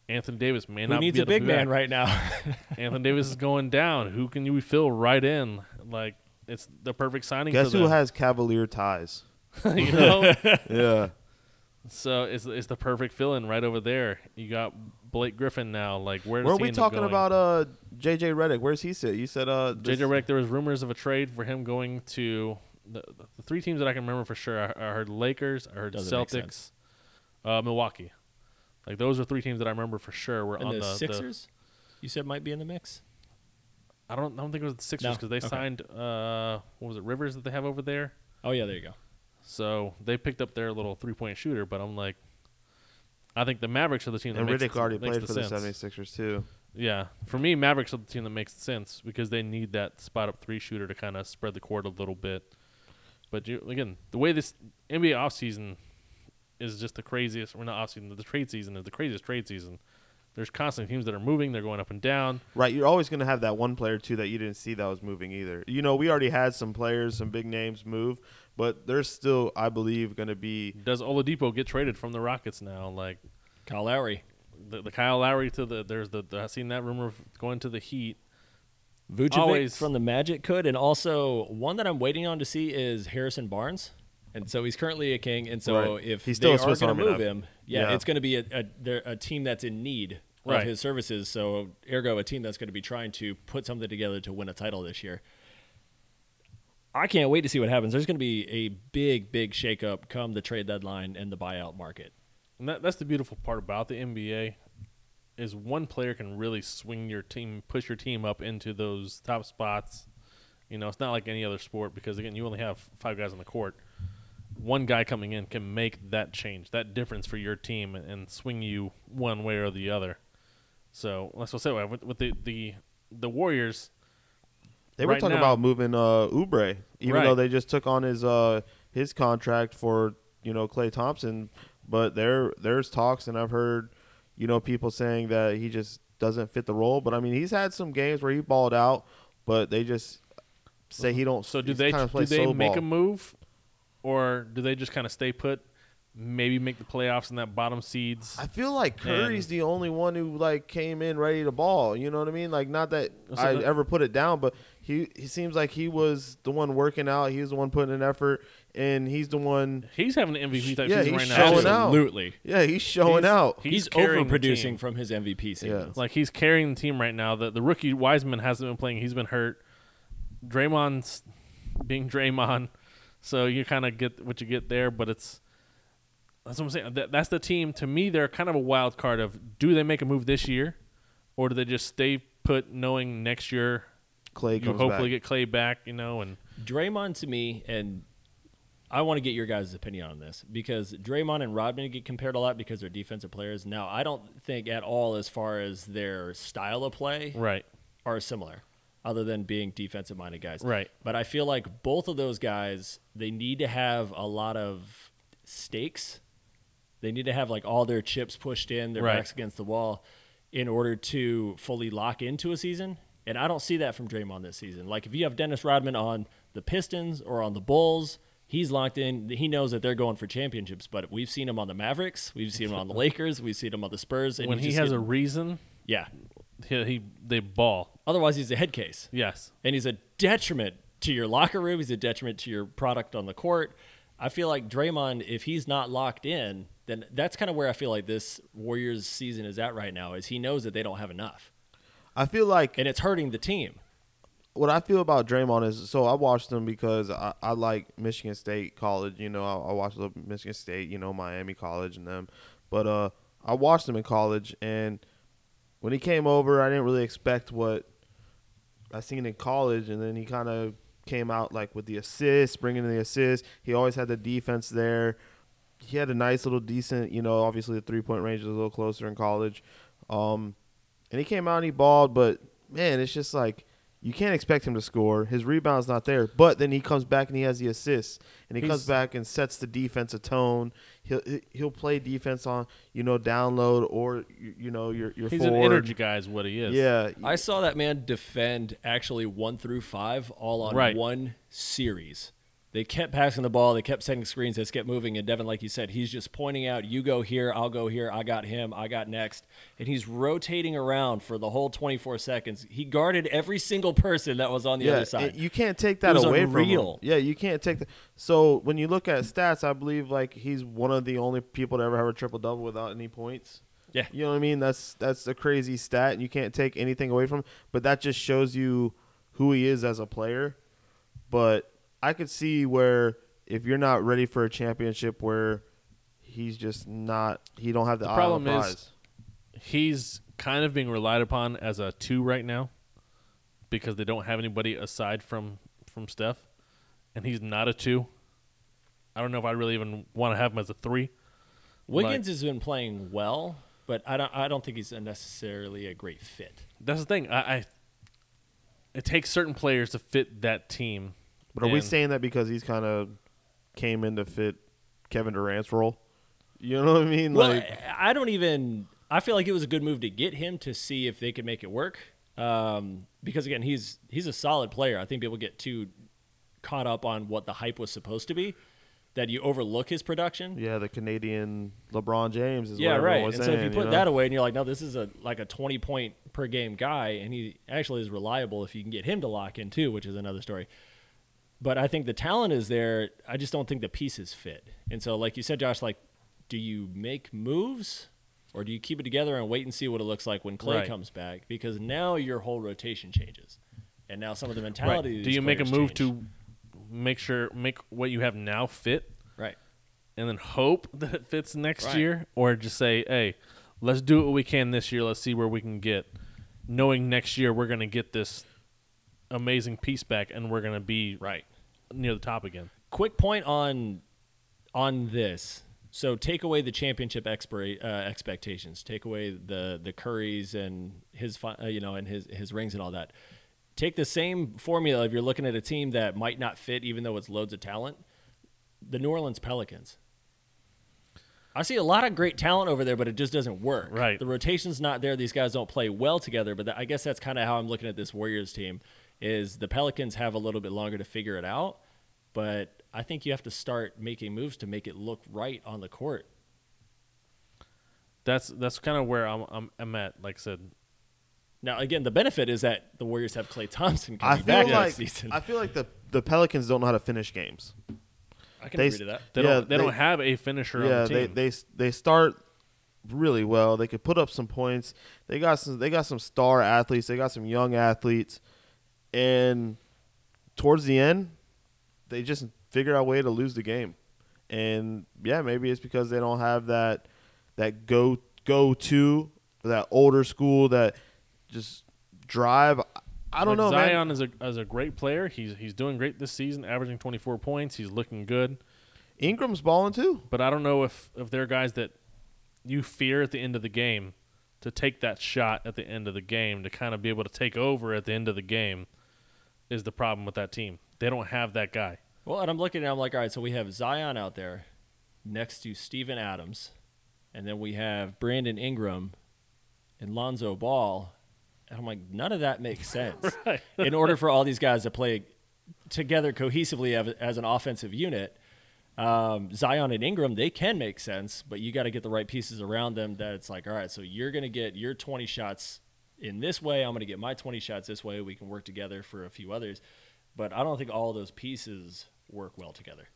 Anthony Davis may Who not needs be a able big be man back. right now? Anthony Davis is going down. Who can you fill right in? Like it's the perfect signing. Guess for who them. has Cavalier ties? you know? yeah. so it's it's the perfect fill in right over there. You got Blake Griffin now. Like where does Weren't we end talking about uh JJ Redick? Where's he sit? You said uh JJ Redick? There was rumors of a trade for him going to the, the three teams that I can remember for sure. I, I heard Lakers. I heard Doesn't Celtics. Uh, Milwaukee. Like those are three teams that I remember for sure were and on the, the, the Sixers, you said might be in the mix. I don't I don't think it was the Sixers No? because they Okay. signed uh what was it Rivers that they have over there. Oh yeah, there you go. So they picked up their little three point shooter, but I'm like, I think the Mavericks are the team that and makes Redick the, already makes played for the sense. 76ers too. Yeah, for me, Mavericks are the team that makes sense because they need that spot up three shooter to kind of spread the court a little bit. But you, again, the way this NBA offseason is just the craziest. We're not offseason. The trade season is the craziest trade season. There's constant teams that are moving. They're going up and down. Right, you're always going to have that one player too that you didn't see that was moving either. You know, we already had some players, some big names move, but there's still, I believe, going to be Does Oladipo get traded from the Rockets now? Like Kyle Lowry, the, the Kyle Lowry to the there's the, the I seen that rumor of going to the Heat. Vucevic Always- from the Magic could, and also one that I'm waiting on to see is Harrison Barnes. And so he's currently a king, and so Right. if He's still they are going to move knife. him, yeah, Yeah. it's going to be a, a, a team that's in need of Right. his services. So ergo, a team that's going to be trying to put something together to win a title this year. I can't wait to see what happens. There's going to be a big, big shakeup come the trade deadline and the buyout market. And that, that's the beautiful part about the NBA is one player can really swing your team, push your team up into those top spots. You know, it's not like any other sport because again, you only have five guys on the court. One guy coming in can make that change, that difference for your team, and, and swing you one way or the other. So let's just say with, with the the the Warriors, They were Right talking now- about moving uh Oubre, even Right. though they just took on his uh his contract for you know Klay Thompson. But there there's talks, and I've heard you know people saying that he just doesn't fit the role. But I mean, he's had some games where he balled out, but they just say he don't. So do they kinda do they make ball. a move, or do they just kind of stay put maybe make the playoffs in that bottom seeds. I feel like Curry's the only one who like came in ready to ball. You know what I mean? Like not that So I ever put it down, but he he seems like he was the one working out. He was the one putting in effort, and he's the one. He's having an MVP type Yeah, season he's right now. showing too. out. Absolutely. Yeah, he's showing He's- out. He's, He's, overproducing from his MVP seasons. Like he's carrying the team right now. The the rookie Wiseman hasn't been playing. He's been hurt. Draymond's being Draymond, so you kind of get what you get there. But it's that's what I'm saying. That, that's the team. To me, they're kind of a wild card of do they make a move this year, or do they just stay put, knowing next year Klay you hopefully back. get Klay back, you know, and Draymond to me, and I want to get your guys' opinion on this because Draymond and Rodman get compared a lot because they're defensive players. Now, I don't think at all as far as their style of play right, are similar, other than being defensive minded guys. right. But I feel like both of those guys, they need to have a lot of stakes. They need to have like all their chips pushed in, their Right. backs against the wall, in order to fully lock into a season. And I don't see that from Draymond this season. Like if you have Dennis Rodman on the Pistons or on the Bulls, he's locked in. He knows that they're going for championships. But we've seen him on the Mavericks, we've seen him on the Lakers, we've seen him on the Spurs. And When he has a reason, yeah. he, he they ball. Otherwise, he's a head case Yes, and he's a detriment to your locker room. He's a detriment to your product on the court. I feel like Draymond, if he's not locked in, then that's kind of where I feel like this Warriors season is at right now. Is he knows that they don't have enough, I feel like and it's hurting the team. what I feel about Draymond is so I watched him because I, I like Michigan State College. You know, I, I watched the Michigan State, you know, Miami College and them. But uh, I watched him in college, and when he came over, I didn't really expect what I seen in college, and then he kind of came out like with the assists, bringing in the assists. He always had the defense there. He had a nice little decent, you know. Obviously, the three point range was a little closer in college, um, and he came out and he balled. But man, it's just like you can't expect him to score. His rebound's not there, but then he comes back and he has the assists, and he He's- comes back and sets the defensive tone. He'll he'll play defense on you know download or you, you know your your he's forward. an energy guy, is what he is. Yeah, I saw that man defend actually one through five all on Right. one series. They kept passing the ball. They kept setting screens. They kept moving. And Devin, like you said, he's just pointing out, you go here, I'll go here. I got him. I got next. And he's rotating around for the whole 24 seconds. He guarded every single person that was on the yeah, other side. you can't take that away unreal. from him. Yeah, you can't take that. So when you look at stats, I believe like he's one of the only people to ever have a triple double without any points. Yeah. you know what I mean. That's that's a crazy stat, and you can't take anything away from. Him. But that just shows you who he is as a player. But I could see where if you're not ready for a championship, where he's just not, he don't have the, The problem on the is- he's kind of being relied upon as a two right now because they don't have anybody aside from from Steph, and he's not a two. I don't know if I really even want to have him as a three. Wiggins has been playing well, but I don't, I don't think he's necessarily a great fit. That's the thing. I, I it takes certain players to fit that team. But are we saying that because he's kind of came in to fit Kevin Durant's role? You know what I mean? Well, like, I don't even. I feel like it was a good move to get him to see if they could make it work. Um, because again, he's he's a solid player. I think people get too caught up on what the hype was supposed to be that you overlook his production. yeah, the Canadian LeBron James is Yeah, what right. was And saying. so if you put know? that away and you're like, no, this is a like a 20 point per game guy, and he actually is reliable if you can get him to lock in too, which is another story. But I think the talent is there. I just don't think the pieces fit. And so, like you said, Josh, like, do you make moves or do you keep it together and wait and see what it looks like when Klay Right. comes back? Because now your whole rotation changes, and now some of the mentality. Right. Do you make a move change. to make sure make what you have now fit, right? and then hope that it fits next Right. year, or just say, "Hey, let's do what we can this year. Let's see where we can get." Knowing next year we're going to get this amazing piece back, and we're going to be Right. near the top again. quick point on on this. So take away the championship uh, expectations. Take away the the Currys and his uh, you know and his his rings and all that. Take the same formula if you're looking at a team that might not fit, even though it's loads of talent. The New Orleans Pelicans. I see a lot of great talent over there, but it just doesn't work. Right. The rotation's not there. These guys don't play well together. But that, I guess that's kind of how I'm looking at this Warriors team. Is the Pelicans have a little bit longer to figure it out, but I think you have to start making moves to make it look right on the court. That's that's kind of where I'm, I'm I'm at. Like I said, Now, again, the benefit is that the Warriors have Klay Thompson I coming feel back like next season. I feel like the the Pelicans don't know how to finish games. I can they agree to that. they Yeah, don't they, they- don't have a finisher yeah, on the they they they start really well. They could put up some points. They got some they got some star athletes. They got some young athletes, and towards the end, they just figure out a way to lose the game. And yeah, maybe it's because they don't have that that go go to that older school that just drive. I don't know, man. Zion is a is a great player. He's he's doing great this season, averaging 24 points. He's looking good. Ingram's balling too. But I don't know if if they're guys that you fear at the end of the game to take that shot at the end of the game to kind of be able to take over at the end of the game is the problem with that team. They don't have that guy. Well, and I'm looking at it, I'm like, all right, so we have Zion out there next to Steven Adams, and then we have Brandon Ingram and Lonzo Ball. And I'm like, none of that makes sense. Right. In order for all these guys to play together cohesively as, as an offensive unit, um, Zion and Ingram, they can make sense, but you got to get the right pieces around them that it's like, all right, so you're going to get your 20 shots in this way. I'm going to get my 20 shots this way. We can work together for a few others. But I don't think all those pieces work well together.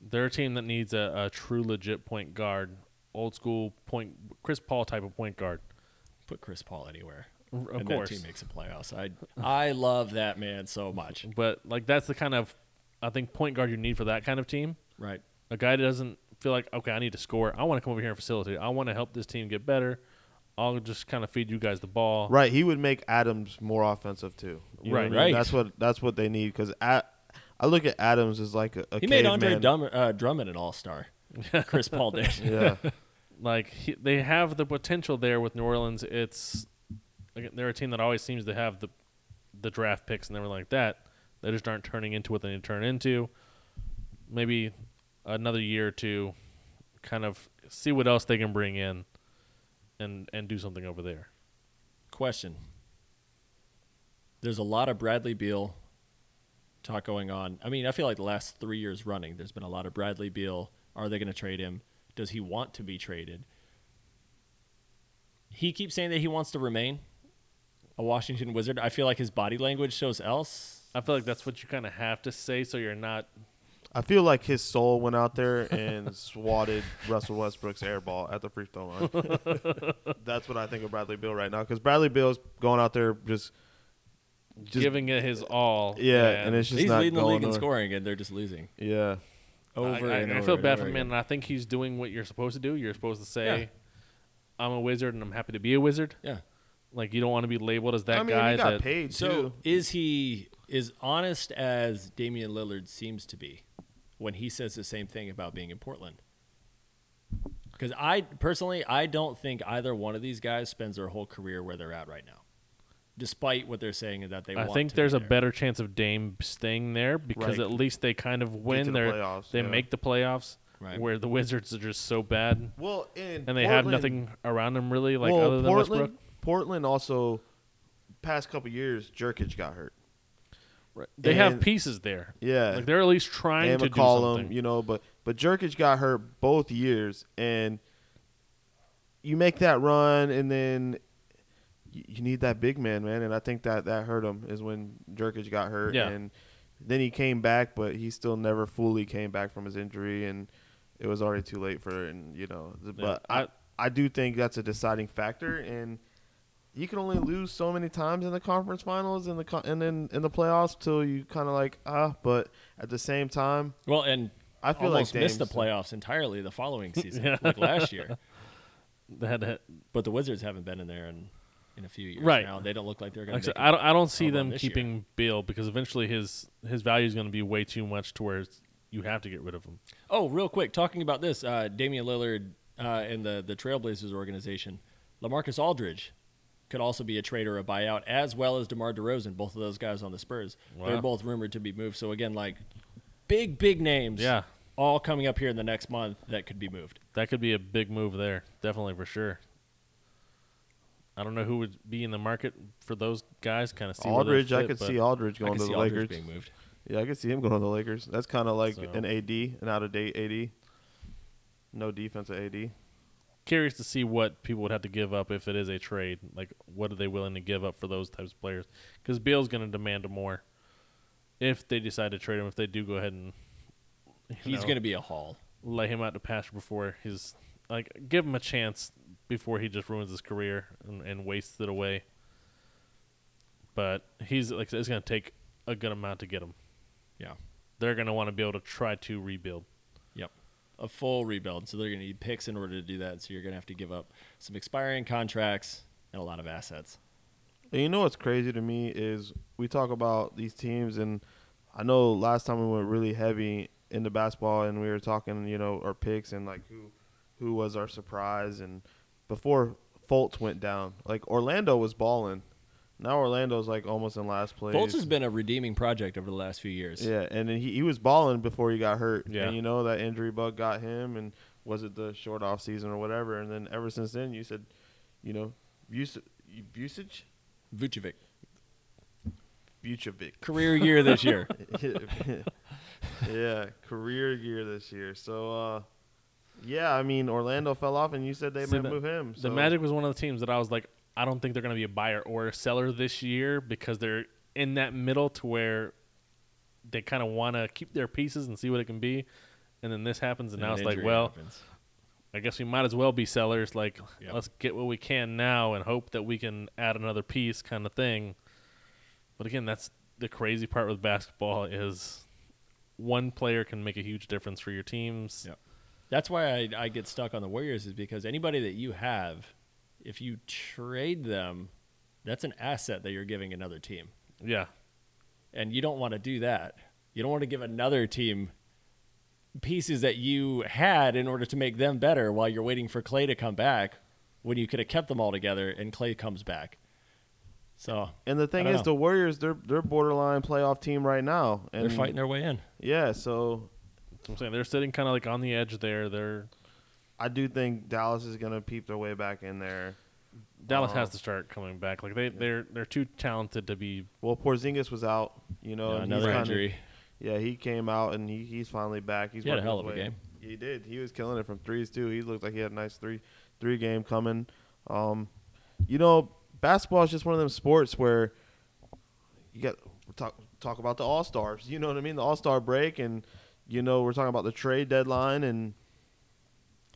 They're a team that needs a, a true legit point guard, old school point Chris Paul type of point guard. Put Chris Paul anywhere. Of and course. that team makes the playoffs. I I love that man so much. But like that's the kind of I think point guard you need for that kind of team. Right. A guy that doesn't feel like okay, I need to score. I want to come over here and facilitate. I want to help this team get better. I'll just kind of feed you guys the ball. Right, he would make Adams more offensive too. You Right. I mean? Right. That's what that's what they need because I look at Adams as like a, a He made Andre caveman. Uh, Drummond an all star. Chris Paul did. Yeah, Like he, they have the potential there with New Orleans. It's again, they're a team that always seems to have the the draft picks and everything like that. They just aren't turning into what they need to turn into. Maybe another year or two, kind of see what else they can bring in, and and do something over there. Question. There's a lot of Bradley Beal talk going on. I mean, I feel like the last three years running, there's been a lot of Bradley Beal. Are they going to trade him? Does he want to be traded? He keeps saying that he wants to remain a Washington Wizard. I feel like his body language shows else. I feel like that's what you kind of have to say, so you're not. I feel like his soul went out there and swatted Russell Westbrook's air ball at the free throw line. That's what I think of Bradley Beal right now because Bradley Beal's going out there just, just giving it his all. yeah, and it's just He's not leading the league in scoring, and they're just losing Yeah, over I, I- and I over. feel and bad over for him, again. and I think he's doing what you're supposed to do. You're supposed to say, Yeah. "I'm a wizard, and I'm happy to be a wizard." Yeah. Like you don't want to be labeled as that I mean guy he got that. paid So too. is he as honest as Damian Lillard seems to be when he says the same thing about being in Portland? Because I personally, I don't think either one of these guys spends their whole career where they're at right now, despite what they're saying that they. I want think to there's be a there. better chance of Dame staying there because Right. at least they kind of to win. the They playoffs, they yeah. make the playoffs. Right. Where the Wizards are just so bad, Well, in and they have nothing around them really, like well, other than Portland, Westbrook. Portland also past couple years, Nurkic got hurt. They have pieces there. Yeah, Like they're at least trying and to do McCollum, something. you know, but but Nurkic got hurt both years, and you make that run, and then you, you need that big man, man, and I think that that hurt him is when Nurkic got hurt, Yeah. and then he came back, but he still never fully came back from his injury, and it was already too late for, it, and you know, but I- I I do think that's a deciding factor, and. You can only lose so many times in the conference finals and the and then in the playoffs till you kind of like ah. But at the same time, Well, and I feel almost like missed the Dame's- playoffs entirely the following season, Yeah. like last year. They had to- But the Wizards haven't been in there in, in a few years Right. now. They don't look like they're going to. said, I don't, I don't see them this year. keeping Beal because eventually his his value is going to be way too much to where you have to get rid of him. Oh, real quick, talking about this, uh, Damian Lillard uh, and the the Trailblazers organization, LaMarcus Aldridge could also be a trade or a buyout, as well as DeMar DeRozan. Both of those guys on the Spurs, they're both rumored to be moved. So again, like big big names, Yeah. all coming up here in the next month that could be moved. That could be a big move there, definitely for sure. I don't know who would be in the market for those guys. Kind of see where they Aldridge, I could see Aldridge I going to see the Aldridge Lakers. being moved. Yeah, I could see him going to the Lakers. That's kind of like So- an AD, an out of date AD. No defensive AD. Curious to see what people would have to give up if it is a trade. Like, what are they willing to give up for those types of players? Because Beal's going to demand more if they decide to trade him. If they do go ahead and He's going to be a haul. lay him out to pasture before he's like give him a chance before he just ruins his career and, and wastes it away. But he's like it's going to take a good amount to get him. Yeah. They're going to want to be able to try to rebuild. A full rebuild. So they're going to need picks in order to do that. So you're going to have to give up some expiring contracts and a lot of assets. And you know what's crazy to me is we talk about these teams, and I know last time we went really heavy into basketball, and we were talking, you know, our picks and like who who was our surprise, and before Fultz went down, like Orlando was balling. Now Orlando's like almost in last place. Fultz has been a redeeming project over the last few years. Yeah, and then he, he was balling before he got hurt. Yeah. And you know that injury bug got him and was it the short off season or whatever? And then ever since then you said, you know, Vuce- Vucic? Vucevic. Vucevic. Career year this year. yeah, career year this year. So uh yeah, I mean Orlando fell off and you said they See, might the- move him. The Magic was one of the teams that I was like, I don't think they're going to be a buyer or a seller this year because they're in that middle to where they kind of want to keep their pieces and see what it can be. And then this happens, and now it's like, well, happens. I guess we might as well be sellers. Like, Yep. let's get what we can now and hope that we can add another piece, kind of thing. But again, that's the crazy part with basketball is one player can make a huge difference for your teams. Yep. That's why I, I get stuck on the Warriors is because anybody that you have, if you trade them, that's an asset that you're giving another team. Yeah. And you don't want to do that. You don't want to give another team pieces that you had in order to make them better while you're waiting for Klay to come back when you could have kept them all together and Klay comes back. So And the thing is don't the Warriors they're they're borderline playoff team right now. And they're fighting their way in. Yeah, so I'm saying they're sitting kind of like on the edge there. They're I do think Dallas is gonna peep their way back in there. Dallas Uh, has to start coming back. Like they they're they're too talented to be. Well, Porzingis was out, you know, Yeah, another kinda- injury. Yeah, he came out and he, he's finally back. He's He had a hell of a game. He did. He was killing it from threes too. He looked like he had a nice three three game coming. Um, you know, basketball is just one of them sports where you got talk talk about the All Stars. You know what I mean? The All Star break, and you know we're talking about the trade deadline, and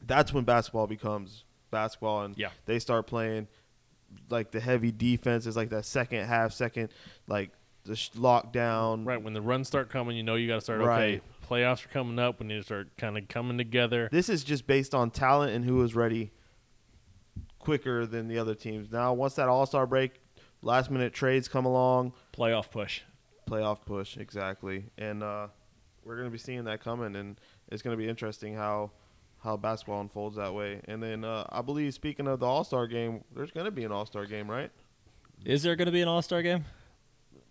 that's when basketball becomes basketball, and Yeah. they start playing like the heavy defenses, like that second half, second like the sh- lockdown. Right when the runs start coming, you know you got to start. Right. Okay, playoffs are coming up. We need to start kind of coming together. This is just based on talent and who is ready quicker than the other teams. Now, once that All Star break, last minute trades come along, Playoff push. playoff push exactly, and uh, we're gonna be seeing that coming, and it's gonna be interesting how how basketball unfolds that way. And then uh, I believe, speaking of the All Star game, there's gonna be an All Star game, right? Is there going to be an All Star game?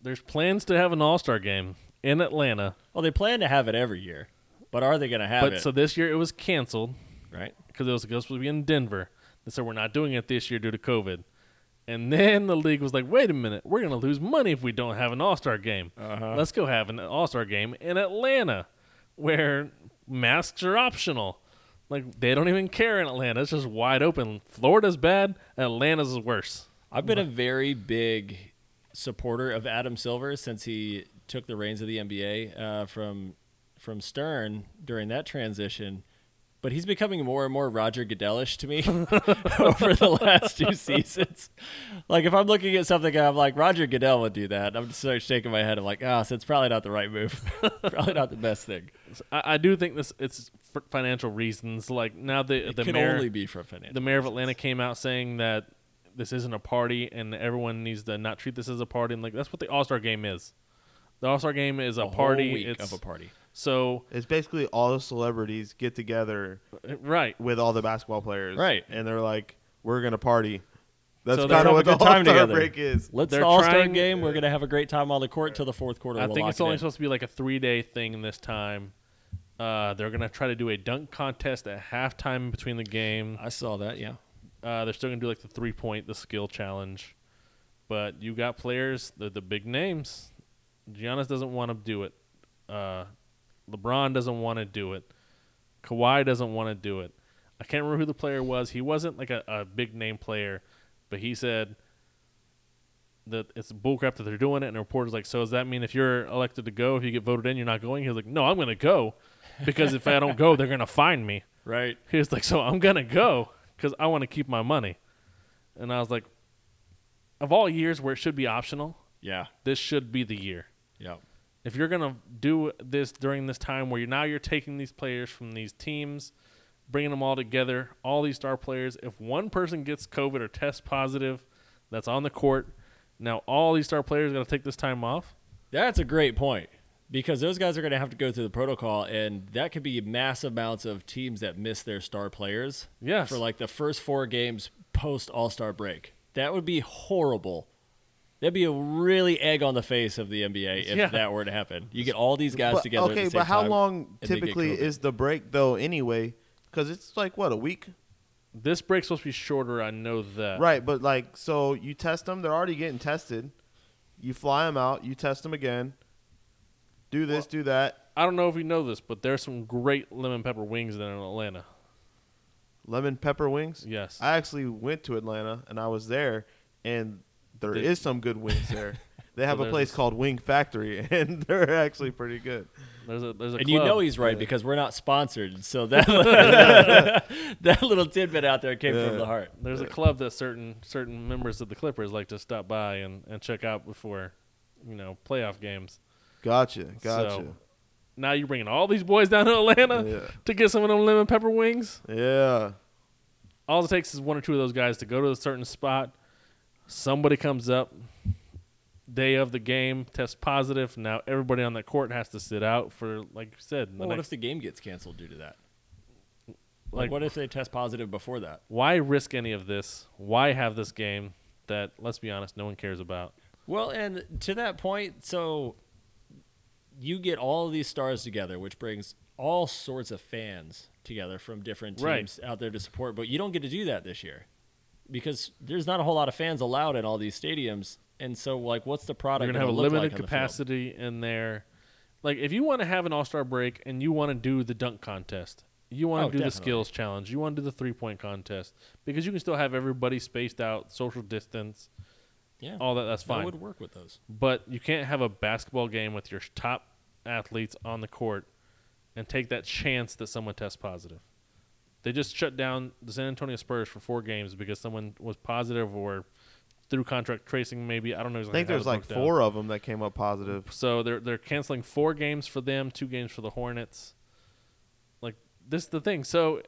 There's plans to have an All Star game in Atlanta, Well, they plan to have it every year, but are they going to have but it? so this year it was canceled right? because it was supposed to be in Denver. They said we're not doing it this year due to COVID. And then the league was like, wait a minute, we're going to lose money if we don't have an All Star game. Uh-huh. Let's go have an All Star game in Atlanta where masks are optional. Like, they don't even care in Atlanta. It's just wide open. Florida's bad, Atlanta's worse. I've been a very big supporter of Adam Silver since he took the reins of the NBA uh, from from Stern during that transition. But he's becoming more and more Roger Goodell-ish to me over the last two seasons. Like if I'm looking at something, I'm like Roger Goodell would do that. I'm just of shaking my head. I'm like, ah, so it's probably not the right move. probably not the best thing. I, I do think this it's for financial reasons. Like, now the, It the could mayor. only be for financial. the mayor of reasons. Atlanta came out saying that this isn't a party and everyone needs to not treat this as a party. And like that's what the All Star game is. The All Star game is a, A whole party. week it's of a party. so It's basically all the celebrities get together uh, right. with all the basketball players, Right. And they're like, "We're gonna party." That's So kind of what the time All Star together. break is. Let's They're the All Star game. We're gonna have a great time on the court till the fourth quarter. I We'll think it's only in. supposed to be like a three day thing this time. Uh, they're gonna try to do a dunk contest at halftime between the game. I saw that. Yeah. Uh, they're still gonna do like the three point, the skill challenge. But you got players, the the big names. Giannis doesn't want to do it. Uh, LeBron doesn't want to do it. Kawhi doesn't want to do it. I can't remember who the player was. He wasn't like a, a big name player, but he said that it's bullcrap that they're doing it. And the reporter's like, "So does that mean if you're elected to go, if you get voted in, you're not going?" He's like, "No, I'm going to go because if I don't go, they're going to find me." Right. He was like, "So I'm going to go because I want to keep my money." And I was like, "Of all years where it should be optional, Yeah. this should be the year." Yeah. if you're gonna do this during this time where you're now you're taking these players from these teams, bringing them all together, all these star players. If one person gets COVID or tests positive, that's on the court. Now all these star players got to take this time off. That's a great point because those guys are going to have to go through the protocol, and that could be massive amounts of teams that miss their star players Yes. for like the first four games post All Star break. That would be horrible. That'd be a really egg on the face of the NBA if Yeah. that were to happen. You get all these guys But- together. at okay, the same but how time, long and they get typically is the break though? Anyway, because it's like what a week, This break's supposed to be shorter. I know that. right? But like, so you test them; they're already getting tested. You fly them out, you test them again. Do this, do that. I don't know if you know this, but there's some great lemon pepper wings there in Atlanta. Lemon pepper wings. Yes. I actually went to Atlanta and I was there, and there They- is some good wings there. They have a there's place this- called Wing Factory, and they're actually pretty good. there's a there's a and you club. know he's right Yeah. because we're not sponsored. So that that little tidbit out there came from the heart. There's a club that certain certain members of the Clippers like to stop by and, and check out before, you know, playoff games. Gotcha, gotcha. So, now you're bringing all these boys down to Atlanta Yeah. to get some of them lemon pepper wings. yeah. All it takes is one or two of those guys to go to a certain spot. Somebody comes up, day of the game, test positive. Now everybody on that court has to sit out for, like you said, the Well, what next- if the game gets canceled due to that? Like- Like, what if they test positive before that? why risk any of this? Why have this game that, let's be honest, no one cares about? Well, and to that point, so you get all of these stars together, which brings all sorts of fans together from different teams Right. out there to support. But you don't get to do that this year because there's not a whole lot of fans allowed in all these stadiums. And so, like, what's the product? You're gonna have a limited like on the capacity in there. Like if you want to have an All Star break and you want to do the dunk contest, you want to Oh, do the skills challenge, you want to do the three point contest because you can still have everybody spaced out, social distance, Yeah, all that. That's that fine. would work with those. But you can't have a basketball game with your top athletes on the court and take that chance that someone tests positive. They just shut down the San Antonio Spurs for four games because someone was positive or through contract tracing. Maybe I don't know. I think there's like broke down. four of them that came up positive. So they're they're canceling four games for them, two games for the Hornets. Like this is the thing. So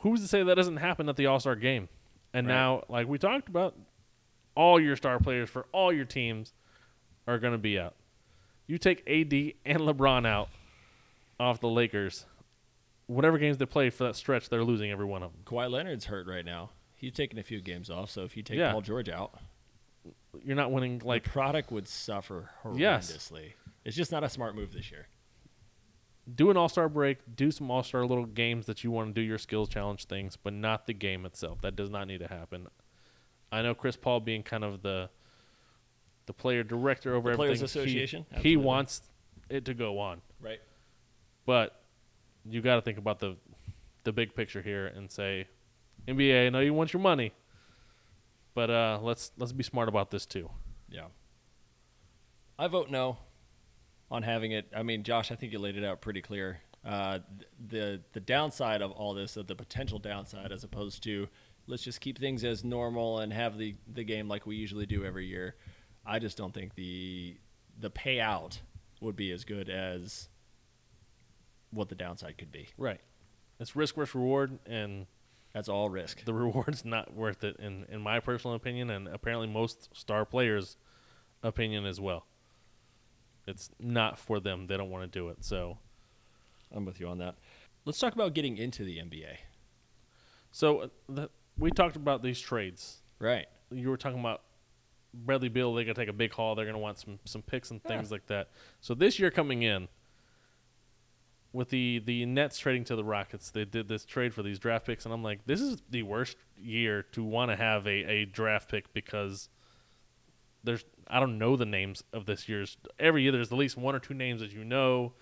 who's to say that doesn't happen at the All Star game? And Right. now, like we talked about, all your star players for all your teams are going to be out. You take AD and LeBron out off the Lakers. Whatever games they play for that stretch, they're losing every one of them. Kawhi Leonard's hurt right now. He's taking a few games off. So if you take Yeah. Paul George out, You're not winning like the product would suffer Yes. horrendously. It's just not a smart move this year. do an all star break, do some all star little games that you want to do your skills challenge things, but not the game itself. That does not need to happen. I know Chris Paul being kind of the the player director over The Players everything. he- Association? He, Absolutely. wants it to go on, Right. but you got to think about the the big picture here and say, NBA, I know you want your money, but uh, let's let's be smart about this too. Yeah. I vote no on having it. I mean, Josh, I think you laid it out pretty clear. Uh, the the downside of all this, uh, the potential downside, as opposed to let's just keep things as normal and have the, the game like we usually do every year. I just don't think the the payout would be as good as what the downside could be. Right. It's risk versus reward, and That's all risk. the reward's not worth it in in my personal opinion and apparently most star players opinion as well it's not for them they don't want to do it so I'm with you on that. Let's talk about getting into the NBA. so uh, the, we talked about these trades Right. you were talking about Bradley Beal They're gonna take a big haul they're going to want some some picks and things like that so this year coming in with the the Nets trading to the Rockets they did this trade for these draft picks and I'm like this is the worst year to want to have a, a draft pick because there's I don't know the names of this year's. Every year there's at least one or two names that you know.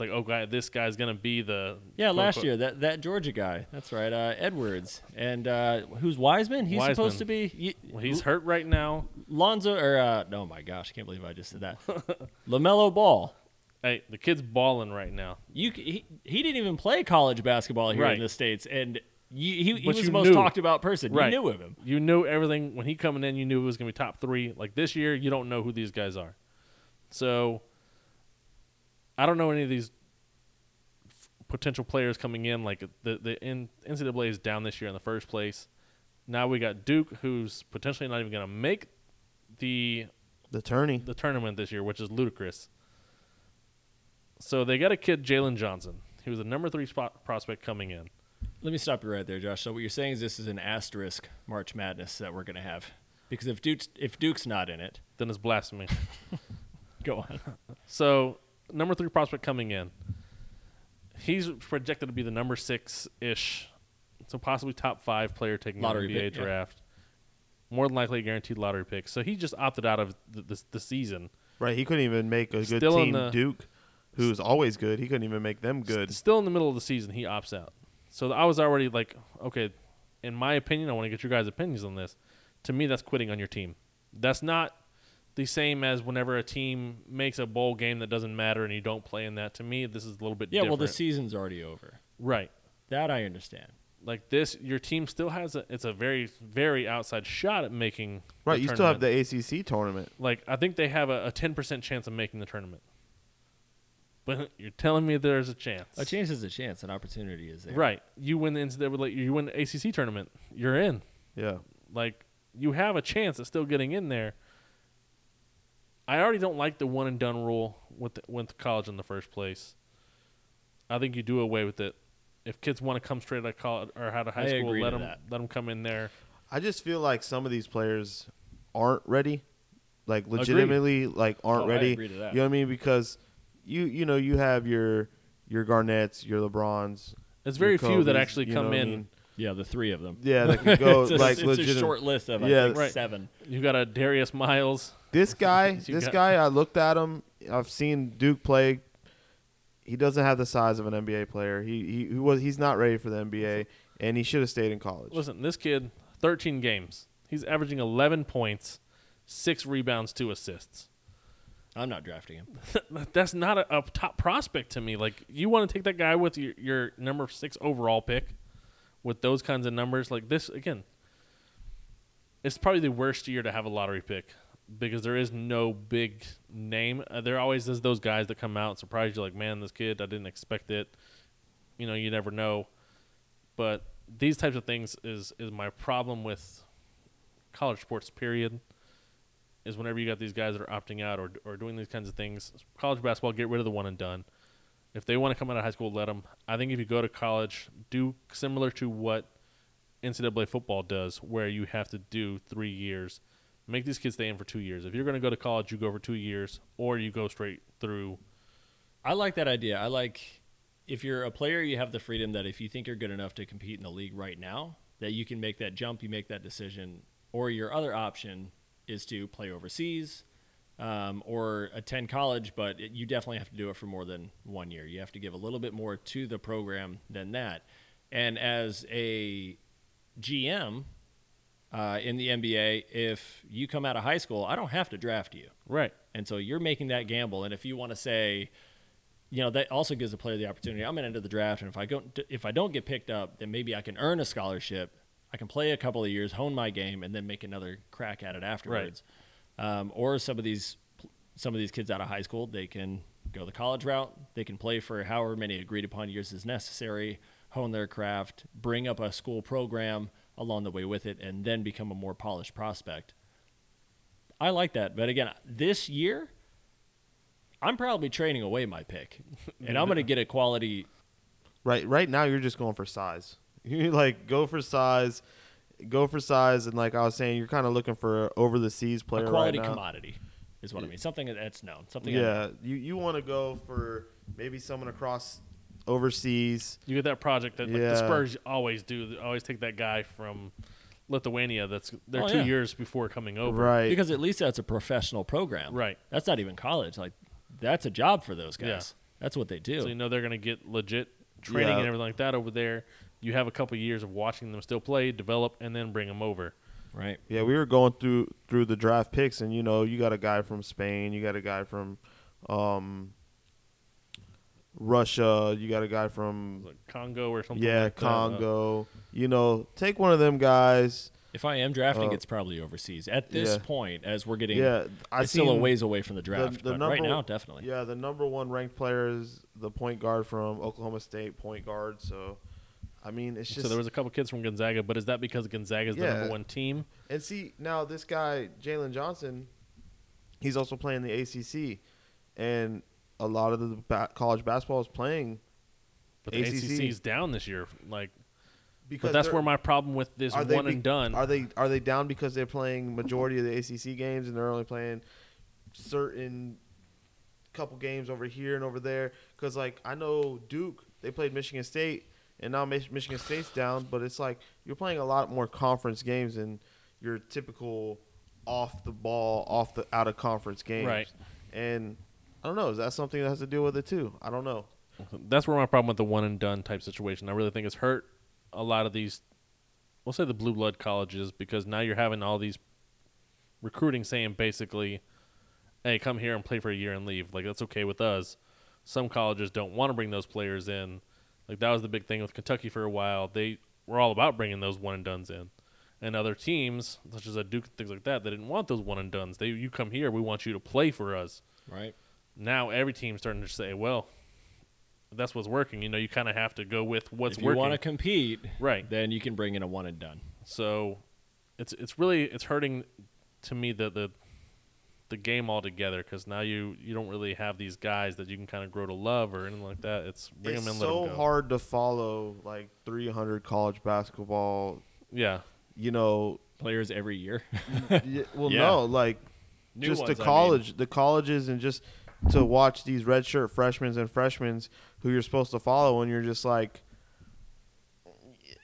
Like, oh, guy, this guy's gonna be the Yeah, quote, last year that that Georgia guy. That's right, uh, Edwards, and uh, who's Wiseman? He's Wiseman. supposed to be. y- Well, he's hurt right now. Lonzo or uh, no, my gosh, I can't believe I just said that. LaMelo Ball. Hey, the kid's balling right now. You he, he didn't even play college basketball here Right. in the states, and you, he, he was the most knew. talked about person. Right. You knew of him. You knew everything when he coming in. You knew it was gonna be top three. Like this year, you don't know who these guys are. So I don't know any of these f- potential players coming in. Like the the N- NCAA is down this year in the first place. Now we got Duke, who's potentially not even gonna make the The tourney. the tournament this year, which is ludicrous. So they got a kid, Jalen Johnson. He was the number three spot prospect coming in. Let me stop you right there, Josh. So what you're saying is this is an asterisk March Madness that we're going to have, because if Duke's if Duke's not in it, Then it's blasphemy. go on. So number three prospect coming in. He's projected to be the number six ish, so possibly top five player taking Lottery the NBA pick, yeah. draft. More than likely a guaranteed lottery pick. So he just opted out of the, the, the season. Right. He couldn't even make a good Still team. the- Duke, who's always good. He couldn't even make them good. Still in the middle of the season, he opts out. So I was already like, okay, in my opinion, I want to get your guys' opinions on this. To me, that's quitting on your team. That's not the same as whenever a team makes a bowl game that doesn't matter and you don't play in that. To me, this is a little bit Yeah, well, the season's already over. right. That I understand. Like this, your team still has a. It's a very, very outside shot at making. Right. the You still have the ACC tournament. Like I think they have a ten percent chance of making the tournament. But you're telling me there's a chance. A chance is a chance. An opportunity is there. Right. You win the NCAA. You win the ACC tournament. You're in. Yeah. Like you have a chance at still getting in there. I already don't like the one and done rule with the, with college in the first place. I think you do away with it. If kids want to come straight out of college or out of high I school, let them that. let them come in there. I just feel like some of these players aren't ready, like legitimately, like aren't Oh, I ready. agree to that. You know what I mean? Because you you know you have your your Garnetts, your LeBrons. It's very your few that Kobe's, actually you come know what I in. mean? Yeah, the three of them. Yeah, that could go it's a, like it's a legit. short list of I Yeah, think Right. seven. You got a Darius Miles. This guy, this got- guy, I looked at him. I've seen Duke play. He doesn't have the size of an NBA player. He he, he was he's not ready for the NBA, and he should have stayed in college. Listen, this kid, 13 games. He's averaging 11 points, six rebounds, two assists. I'm not drafting him. That's not a, a top prospect to me. Like you want to take that guy with your, your number six overall pick, with those kinds of numbers. Like this again, it's probably the worst year to have a lottery pick because there is no big name. Uh, there always is those guys that come out and surprise you. Like man, this kid, I didn't expect it. You know, you never know. But these types of things is is my problem with college sports. Period is whenever you got these guys that are opting out or, or doing these kinds of things. College basketball, get rid of the one and done. If they want to come out of high school, let them. I think if you go to college, do similar to what NCAA football does, where you have to do three years. Make these kids stay in for two years. If you're going to go to college, you go for two years, or you go straight through. I like that idea. I like if you're a player, you have the freedom that if you think you're good enough to compete in the league right now, that you can make that jump, you make that decision. Or your other option is to play overseas um, or attend college, but it, you definitely have to do it for more than one year. You have to give a little bit more to the program than that. And as a GM uh, in the NBA, if you come out of high school, I don't have to draft you. Right. And so you're making that gamble. And if you want to say, you know, that also gives the player the opportunity. I'm going to enter the draft, and if I go, if I don't get picked up, then maybe I can earn a scholarship. I can play a couple of years, hone my game, and then make another crack at it afterwards. Um, or some of these, some of these kids out of high school, they can go the college route. They can play for however many agreed upon years is necessary, hone their craft, bring up a school program along the way with it, and then become a more polished prospect. I like that. But again, this year, I'm probably trading away my pick, and I'm going to get a quality. Right, right now you're just going for size. You like go for size, go for size, and like I was saying, you're kind of looking for over the seas player a quality right commodity is what I mean. Something that's known. Something. Yeah, you you want to go for maybe someone across overseas. You get that project that like, the Spurs always do. They always take that guy from Lithuania. That's they're Oh, two yeah. years before coming over. Right. Because at least that's a professional program. Right. That's not even college. Like that's a job for those guys. Yeah. That's what they do. So you know they're going to get legit training Yeah. and everything like that over there. You have a couple years of watching them still play, develop, and then bring them over. right. Yeah, we were going through through the draft picks, and you know, you got a guy from Spain, you got a guy from um, Russia, you got a guy from Like Congo or something. yeah like that. Uh, Congo. You know, take one of them guys. If I am drafting, Uh, it's probably overseas. At this yeah. point, as we're getting Yeah, I it's still a ways away from the draft. the but number right now, one- definitely. Yeah, the number one ranked player is the point guard from Oklahoma State, point guard. So, I mean, it's just so there was a couple kids from Gonzaga, but is that because Gonzaga is the number one team? And see, now this guy, Jalen Johnson, he's also playing the ACC. And a lot of the ba- college basketball is playing But the ACC. Is down this year. Like, because but that's where my problem with this one be- and done. Are they are they down because they're playing majority of the ACC games and they're only playing certain couple games over here and over there? Because like I know Duke, they played Michigan State, and now Michigan State's down. But it's like you're playing a lot more conference games than your typical off the ball, off the out of conference games. Right. And I don't know. Is that something that has to deal with it too? I don't know. that's where my problem with the one and done type situation. I really think it's hurt a lot of these. We'll say the blue blood colleges because now you're having all these recruiting saying basically, "Hey, come here and play for a year and leave." Like that's okay with us. Some colleges don't want to bring those players in. Like that was the big thing with Kentucky for a while. They were all about bringing those one and duns in. And other teams, such as a Duke and things like that, they didn't want those one and duns. They you come here, we want you to play for us Right. Now every team's starting to say, well, that's what's working. You know, you kind of have to go with what's working. if you working. want to compete, right. then you can bring in a one and done. So it's it's really it's hurting to me the the the game altogether because now you you don't really have these guys that you can kind of grow to love or anything like that. It's bring it's them in, let so 'em go. hard to follow like 300 college basketball. Yeah, You know, Players every year. y- well, Yeah. no, like New just ones, the I college, the colleges, and just to watch these redshirt freshmen and freshmen who you're supposed to follow, and you're just like,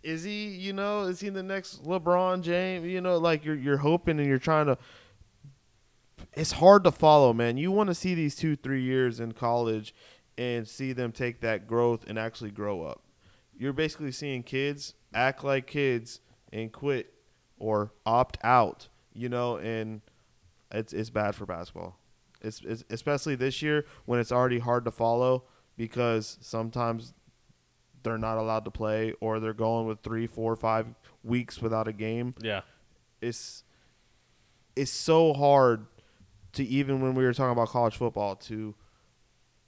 is he? You know, is he the next LeBron James? You know, like you're you're hoping and you're trying to. It's hard to follow, man. You want to see these two, three years in college, and see them take that growth and actually grow up. You're basically seeing kids act like kids and quit or opt out. You know, and it's it's bad for basketball. It's, it's especially this year when it's already hard to follow because sometimes they're not allowed to play or they're going with three, four, five weeks without a game. yeah. It's it's so hard to even when we were talking about college football to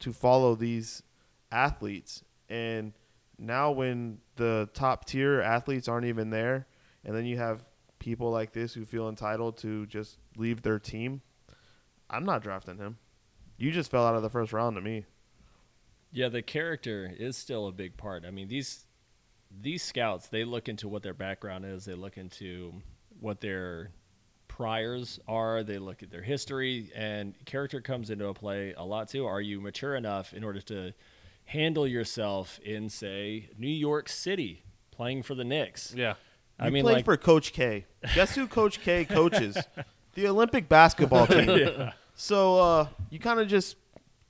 to follow these athletes and now when the top tier athletes aren't even there and then you have people like this who feel entitled to just leave their team i'm not drafting him you just fell out of the first round to me Yeah, the character is still a big part. I mean, these these scouts, they look into what their background is, they look into what their priors are, they look at their history and character comes into a play a lot too. Are you mature enough in order to handle yourself in say New York City playing for the Knicks? Yeah. I You mean played like for coach k guess who coach k coaches the olympic basketball team so uh, you kind of just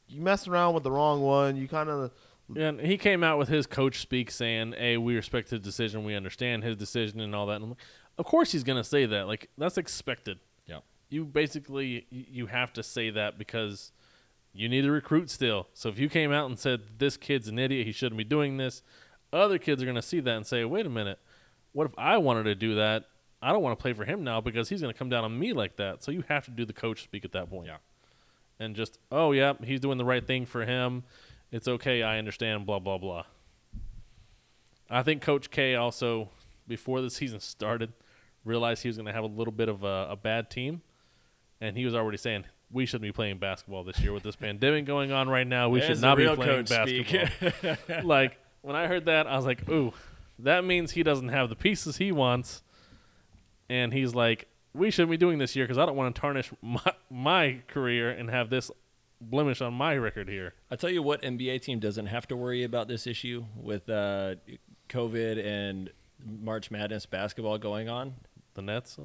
you mess around with the wrong one you kind of And he came out with his coach speak saying, "Hey, we respect his decision. We understand his decision and all that." And I'm like, of course he's gonna say that. Like that's expected. Yeah. You basically you have to say that because you need to recruit still. So if you came out and said this kid's an idiot, he shouldn't be doing this, other kids are gonna see that and say, "Wait a minute, what if I wanted to do that? I don't want to play for him now because he's gonna come down on me like that." So you have to do the coach speak at that point. Yeah. And just, oh yeah, he's doing the right thing for him. It's okay. I understand. Blah blah blah. I think Coach K also, before the season started, realized he was going to have a little bit of a, a bad team, and he was already saying we shouldn't be playing basketball this year with this pandemic going on right now. We There's should not be playing basketball. like when I heard that, I was like, ooh, that means he doesn't have the pieces he wants, and he's like, we shouldn't be doing this year because I don't want to tarnish my, my career and have this blemish on my record here. I tell you what, NBA team doesn't have to worry about this issue with uh, COVID and March Madness basketball going on. The Nets.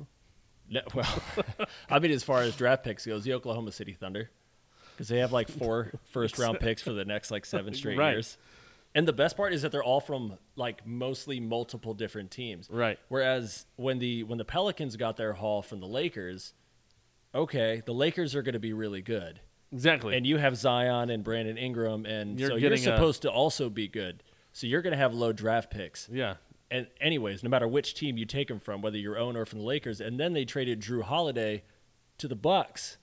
No, well, I mean, as far as draft picks goes, the Oklahoma City Thunder, because they have like four first round picks for the next like seven straight Right. years. And the best part is that they're all from like mostly multiple different teams. Right. Whereas when the when the Pelicans got their haul from the Lakers, okay, the Lakers are going to be really good. Exactly. And you have Zion and Brandon Ingram, and You're so you're getting a- supposed to also be good. So you're going to have low draft picks. yeah. And anyways, no matter which team you take them from, whether you're own or from the Lakers, and then they traded Jrue Holiday to the Bucks.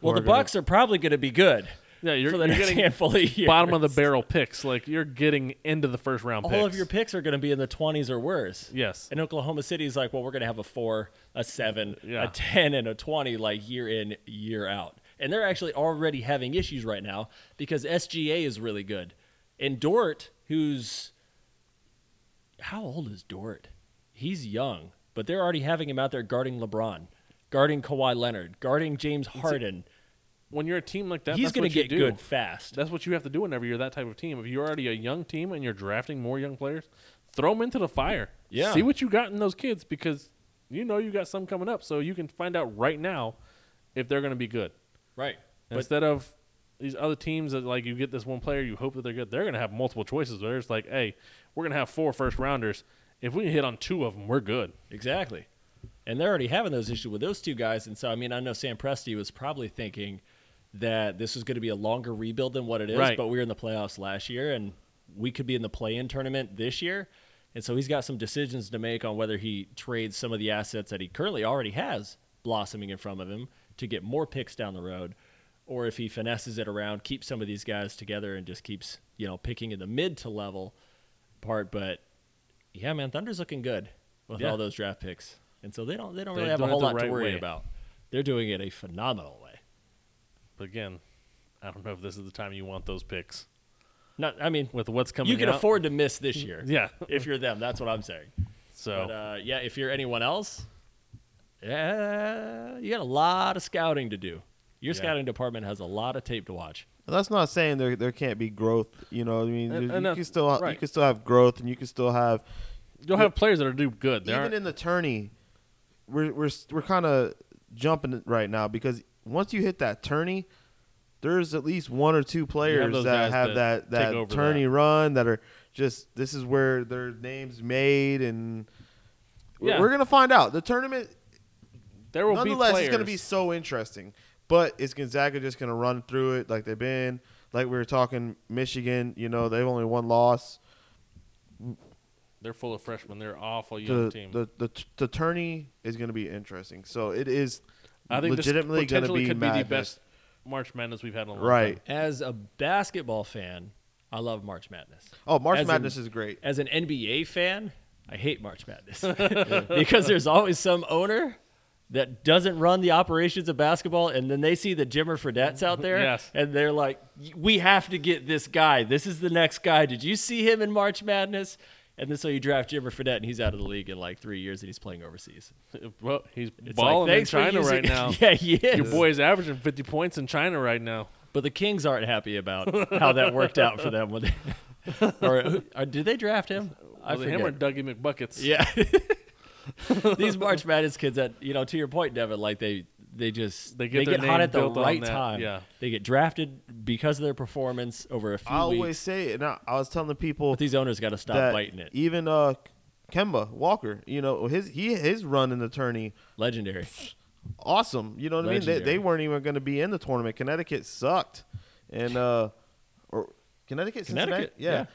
Well, the Bucks are probably going to be good Yeah, you're, for the you're next getting handful of years. bottom of the barrel picks. Like you're getting into the first round All picks. of your picks are going to be in the 20s or worse. Yes. And Oklahoma City is like, well, we're going to have a four, a seven, Yeah. a 10, and a 20 like year in, year out. And they're actually already having issues right now because SGA is really good. And Dort, who's how old is Dort? He's young, but they're already having him out there guarding LeBron, guarding Kawhi Leonard, guarding James Harden. When you're a team like that, He's going to get good fast. That's what you have to do whenever you're that type of team. If you're already a young team and you're drafting more young players, throw them into the fire. Yeah. See what you got in those kids because you know you got some coming up, so you can find out right now if they're going to be good. Right. Instead of these other teams that like you get this one player, you hope that they're good. They're going to have multiple choices. Where it's like, hey, we're going to have four first rounders. If we can hit on two of them, we're good. Exactly. And they're already having those issues with those two guys. And so, I mean, I know Sam Presti was probably thinking that this is going to be a longer rebuild than what it is, Right. but we were in the playoffs last year and we could be in the play in tournament this year. And so he's got some decisions to make on whether he trades some of the assets that he currently already has blossoming in front of him to get more picks down the road, or if he finesses it around, keeps some of these guys together and just keeps, you know, picking in the mid to level part. But yeah, man, Thunder's looking good with Yeah. all those draft picks, and so they don't they don't They're really have a whole lot to worry way. about. They're doing it a phenomenal again, I don't know if this is the time you want those picks Not, I mean, with what's coming. you can out. afford to miss this year. Yeah. if you're them, that's what I'm saying. So But uh, yeah, if you're anyone else, yeah, you got a lot of scouting to do. Your Yeah. scouting department has a lot of tape to watch. That's not saying there there can't be growth. You know, I mean, And- you and, uh, can still you can still have growth, and you can still have you'll have players that are do good. They even aren't- in the tourney. We're we're we're kind of jumping right now because once you hit that tourney, there's at least one or two players those that have that that that tourney that. run that are just this is where their names made and. Yeah. We're gonna find out. The tournament there will nonetheless, be it's going to be so interesting. But is Gonzaga just going to run through it like they've been? Like we were talking, Michigan. You know, they've only one loss. They're full of freshmen. They're awful young The team. the the, the tourney is going to be interesting. So it is I think legitimately going to be could be the best March Madness we've had in a long Right. time. As a basketball fan, I love March Madness. Oh, March As in- Madness is great. As an NBA fan, I hate March Madness because there's always some owner that doesn't run the operations of basketball, and then they see the Jimmer Fredette's out there, Yes. and they're like, "We have to get this guy. This is the next guy. Did you see him in March Madness?" And then so you draft Jimmer Fredette, and he's out of the league in like three years, and he's playing overseas. Well, he's It's balling like, in thanks for China using- right now. yeah, he is. Your is averaging 50 points in China right now. But the Kings aren't happy about how that worked out for them. When they, or, or did they draft him? I Was it him or forget. Dougie McBuckets? Yeah. These March Madness kids that you know, to your point, Devin, like they they just They get their hot at the right time. yeah. They get drafted because of their performance over a few I always weeks. say it. And I, I was telling the people But these owners got to stop that biting it. even uh, Kemba Walker, you know, his he his run in the tourney Legendary. awesome. You know what I mean? They, they weren't even going to be in the tournament. Connecticut sucked, and uh, or Connecticut, Cincinnati? Connecticut, yeah.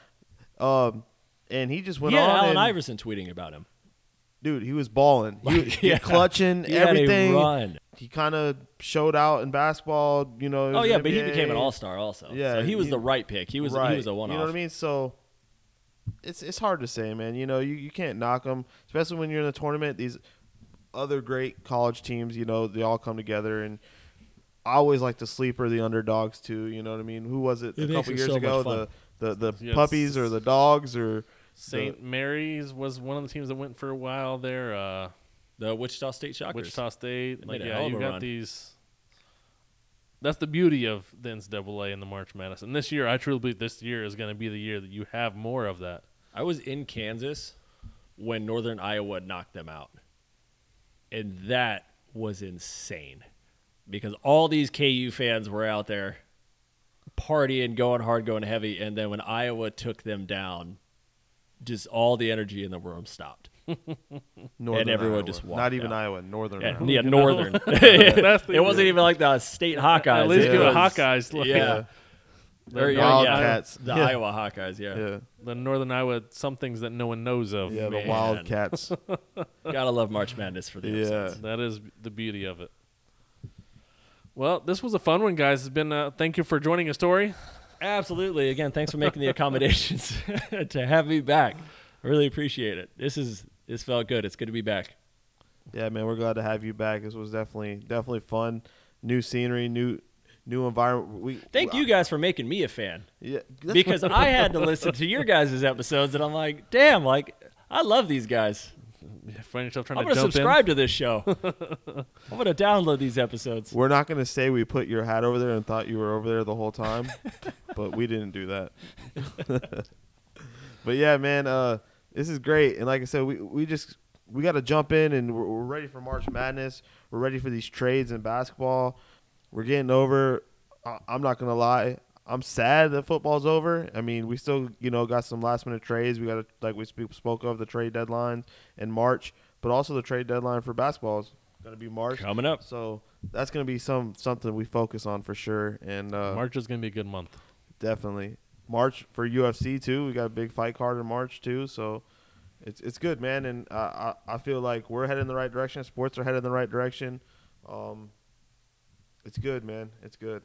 Um, and he just went He had on. Allen and, Iverson tweeting about him. Dude, he was balling. He, he Yeah. clutching He had a everything. run. He kind of showed out in basketball. You know. Oh yeah, the but he became an all star also. Yeah, so he was he- the right pick. He was right. he was a one off. You know what I mean? So it's it's hard to say, man. You know, you, you can't knock them, especially when you're in the tournament. These other great college teams, you know, they all come together, and I always like the sleeper, the underdogs too. You know what I mean? Who was it, It a couple it years so ago? The the the Yes. puppies or the dogs or St. Mary's was one of the teams that went for a while there. Uh, The Wichita State Shockers. Wichita State. Like, yeah, you got run. these. That's the beauty of the NCAA and the March Madness. And this year, I truly believe this year is going to be the year that you have more of that. I was in Kansas when Northern Iowa knocked them out. and that was insane because all these KU fans were out there partying, going hard, going heavy, and then when Iowa took them down, just all the energy in the room stopped. Northern everyone Iowa. just walked Not even out. Iowa, Northern Yeah, Iowa. yeah, northern. It wasn't even like the state Hawkeyes. At least it give the was- Hawkeyes. Like, Yeah. The, Or, yeah, Wildcats. yeah, the Yeah. Iowa Hawkeyes. Yeah. Yeah, the Northern Iowa, some things that no one knows of. yeah, the Wildcats. gotta love March Madness for the Yeah. episodes. That is the beauty of it. Well, this was a fun one, guys. It's been. Uh, thank you for joining us, Tori. Absolutely. Again, thanks for making the accommodations to have me back. I really appreciate it. This is this felt good. It's good to be back. yeah, man, we're glad to have you back. This was definitely definitely fun. New scenery, new new environment. We Thank you guys for making me a fan Yeah, because I had to listen to your guys' episodes and I'm like, damn, like I love these guys. You Find yourself trying I'm to gonna jump subscribe to this show. I'm gonna download these episodes. We're not gonna say we put your hat over there and thought you were over there the whole time, but we didn't do that. but yeah, man, uh, this is great. And like I said, we we just we got to jump in and we're, we're ready for March Madness. We're ready for these trades in basketball. We're getting over. I- I'm not gonna lie. I'm sad that football's over. I mean, we still, you know, got some last minute trades. We got, a, like we speak, spoke of, the trade deadline in March, but also the trade deadline for basketball is going to be March. Coming up. So that's going to be some something we focus on for sure, and uh. March is going to be a good month. definitely March for UFC too. We got a big fight card in March too, so it's it's good, man. And uh, I I feel like we're headed in the right direction. Sports are headed in the right direction. Um, it's good, man. It's good.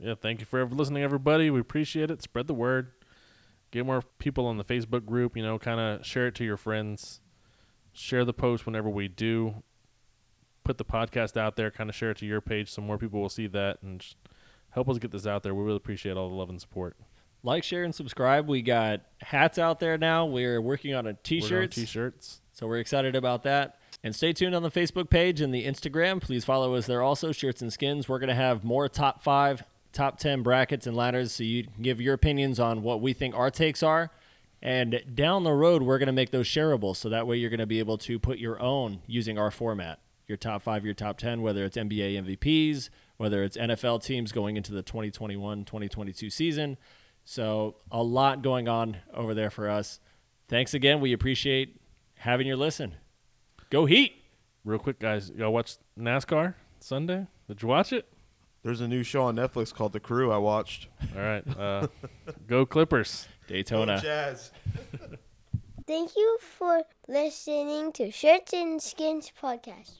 Yeah, thank you for listening, everybody. We appreciate it. Spread the word. Get more people on the Facebook group. You know, kind of share it to your friends. Share the post whenever we do. Put the podcast out there. Kind of share it to your page so more people will see that and help us get this out there. We really appreciate all the love and support. Like, share, and subscribe. We got hats out there now. We're working on a t-shirts. T-shirts. So we're excited about that. And stay tuned on the Facebook page and the Instagram. Please follow us there also, Shirts and Skins. We're going to have more top five, top 10 brackets and ladders so you can give your opinions on what we think our takes are. And down the road, we're going to make those shareable. So that way you're going to be able to put your own using our format. Your top five, your top 10, whether it's NBA MVPs, whether it's NFL teams going into the 2021 2022 season. So a lot going on over there for us. Thanks again. We appreciate having your listen. Go Heat. Real quick, guys. Y'all watch NASCAR Sunday? Did you watch it? There's a new show on Netflix called The Crew. I watched. All right. Uh, go Clippers. Daytona. Go Jazz. Thank you for listening to Shirts and Skins podcast.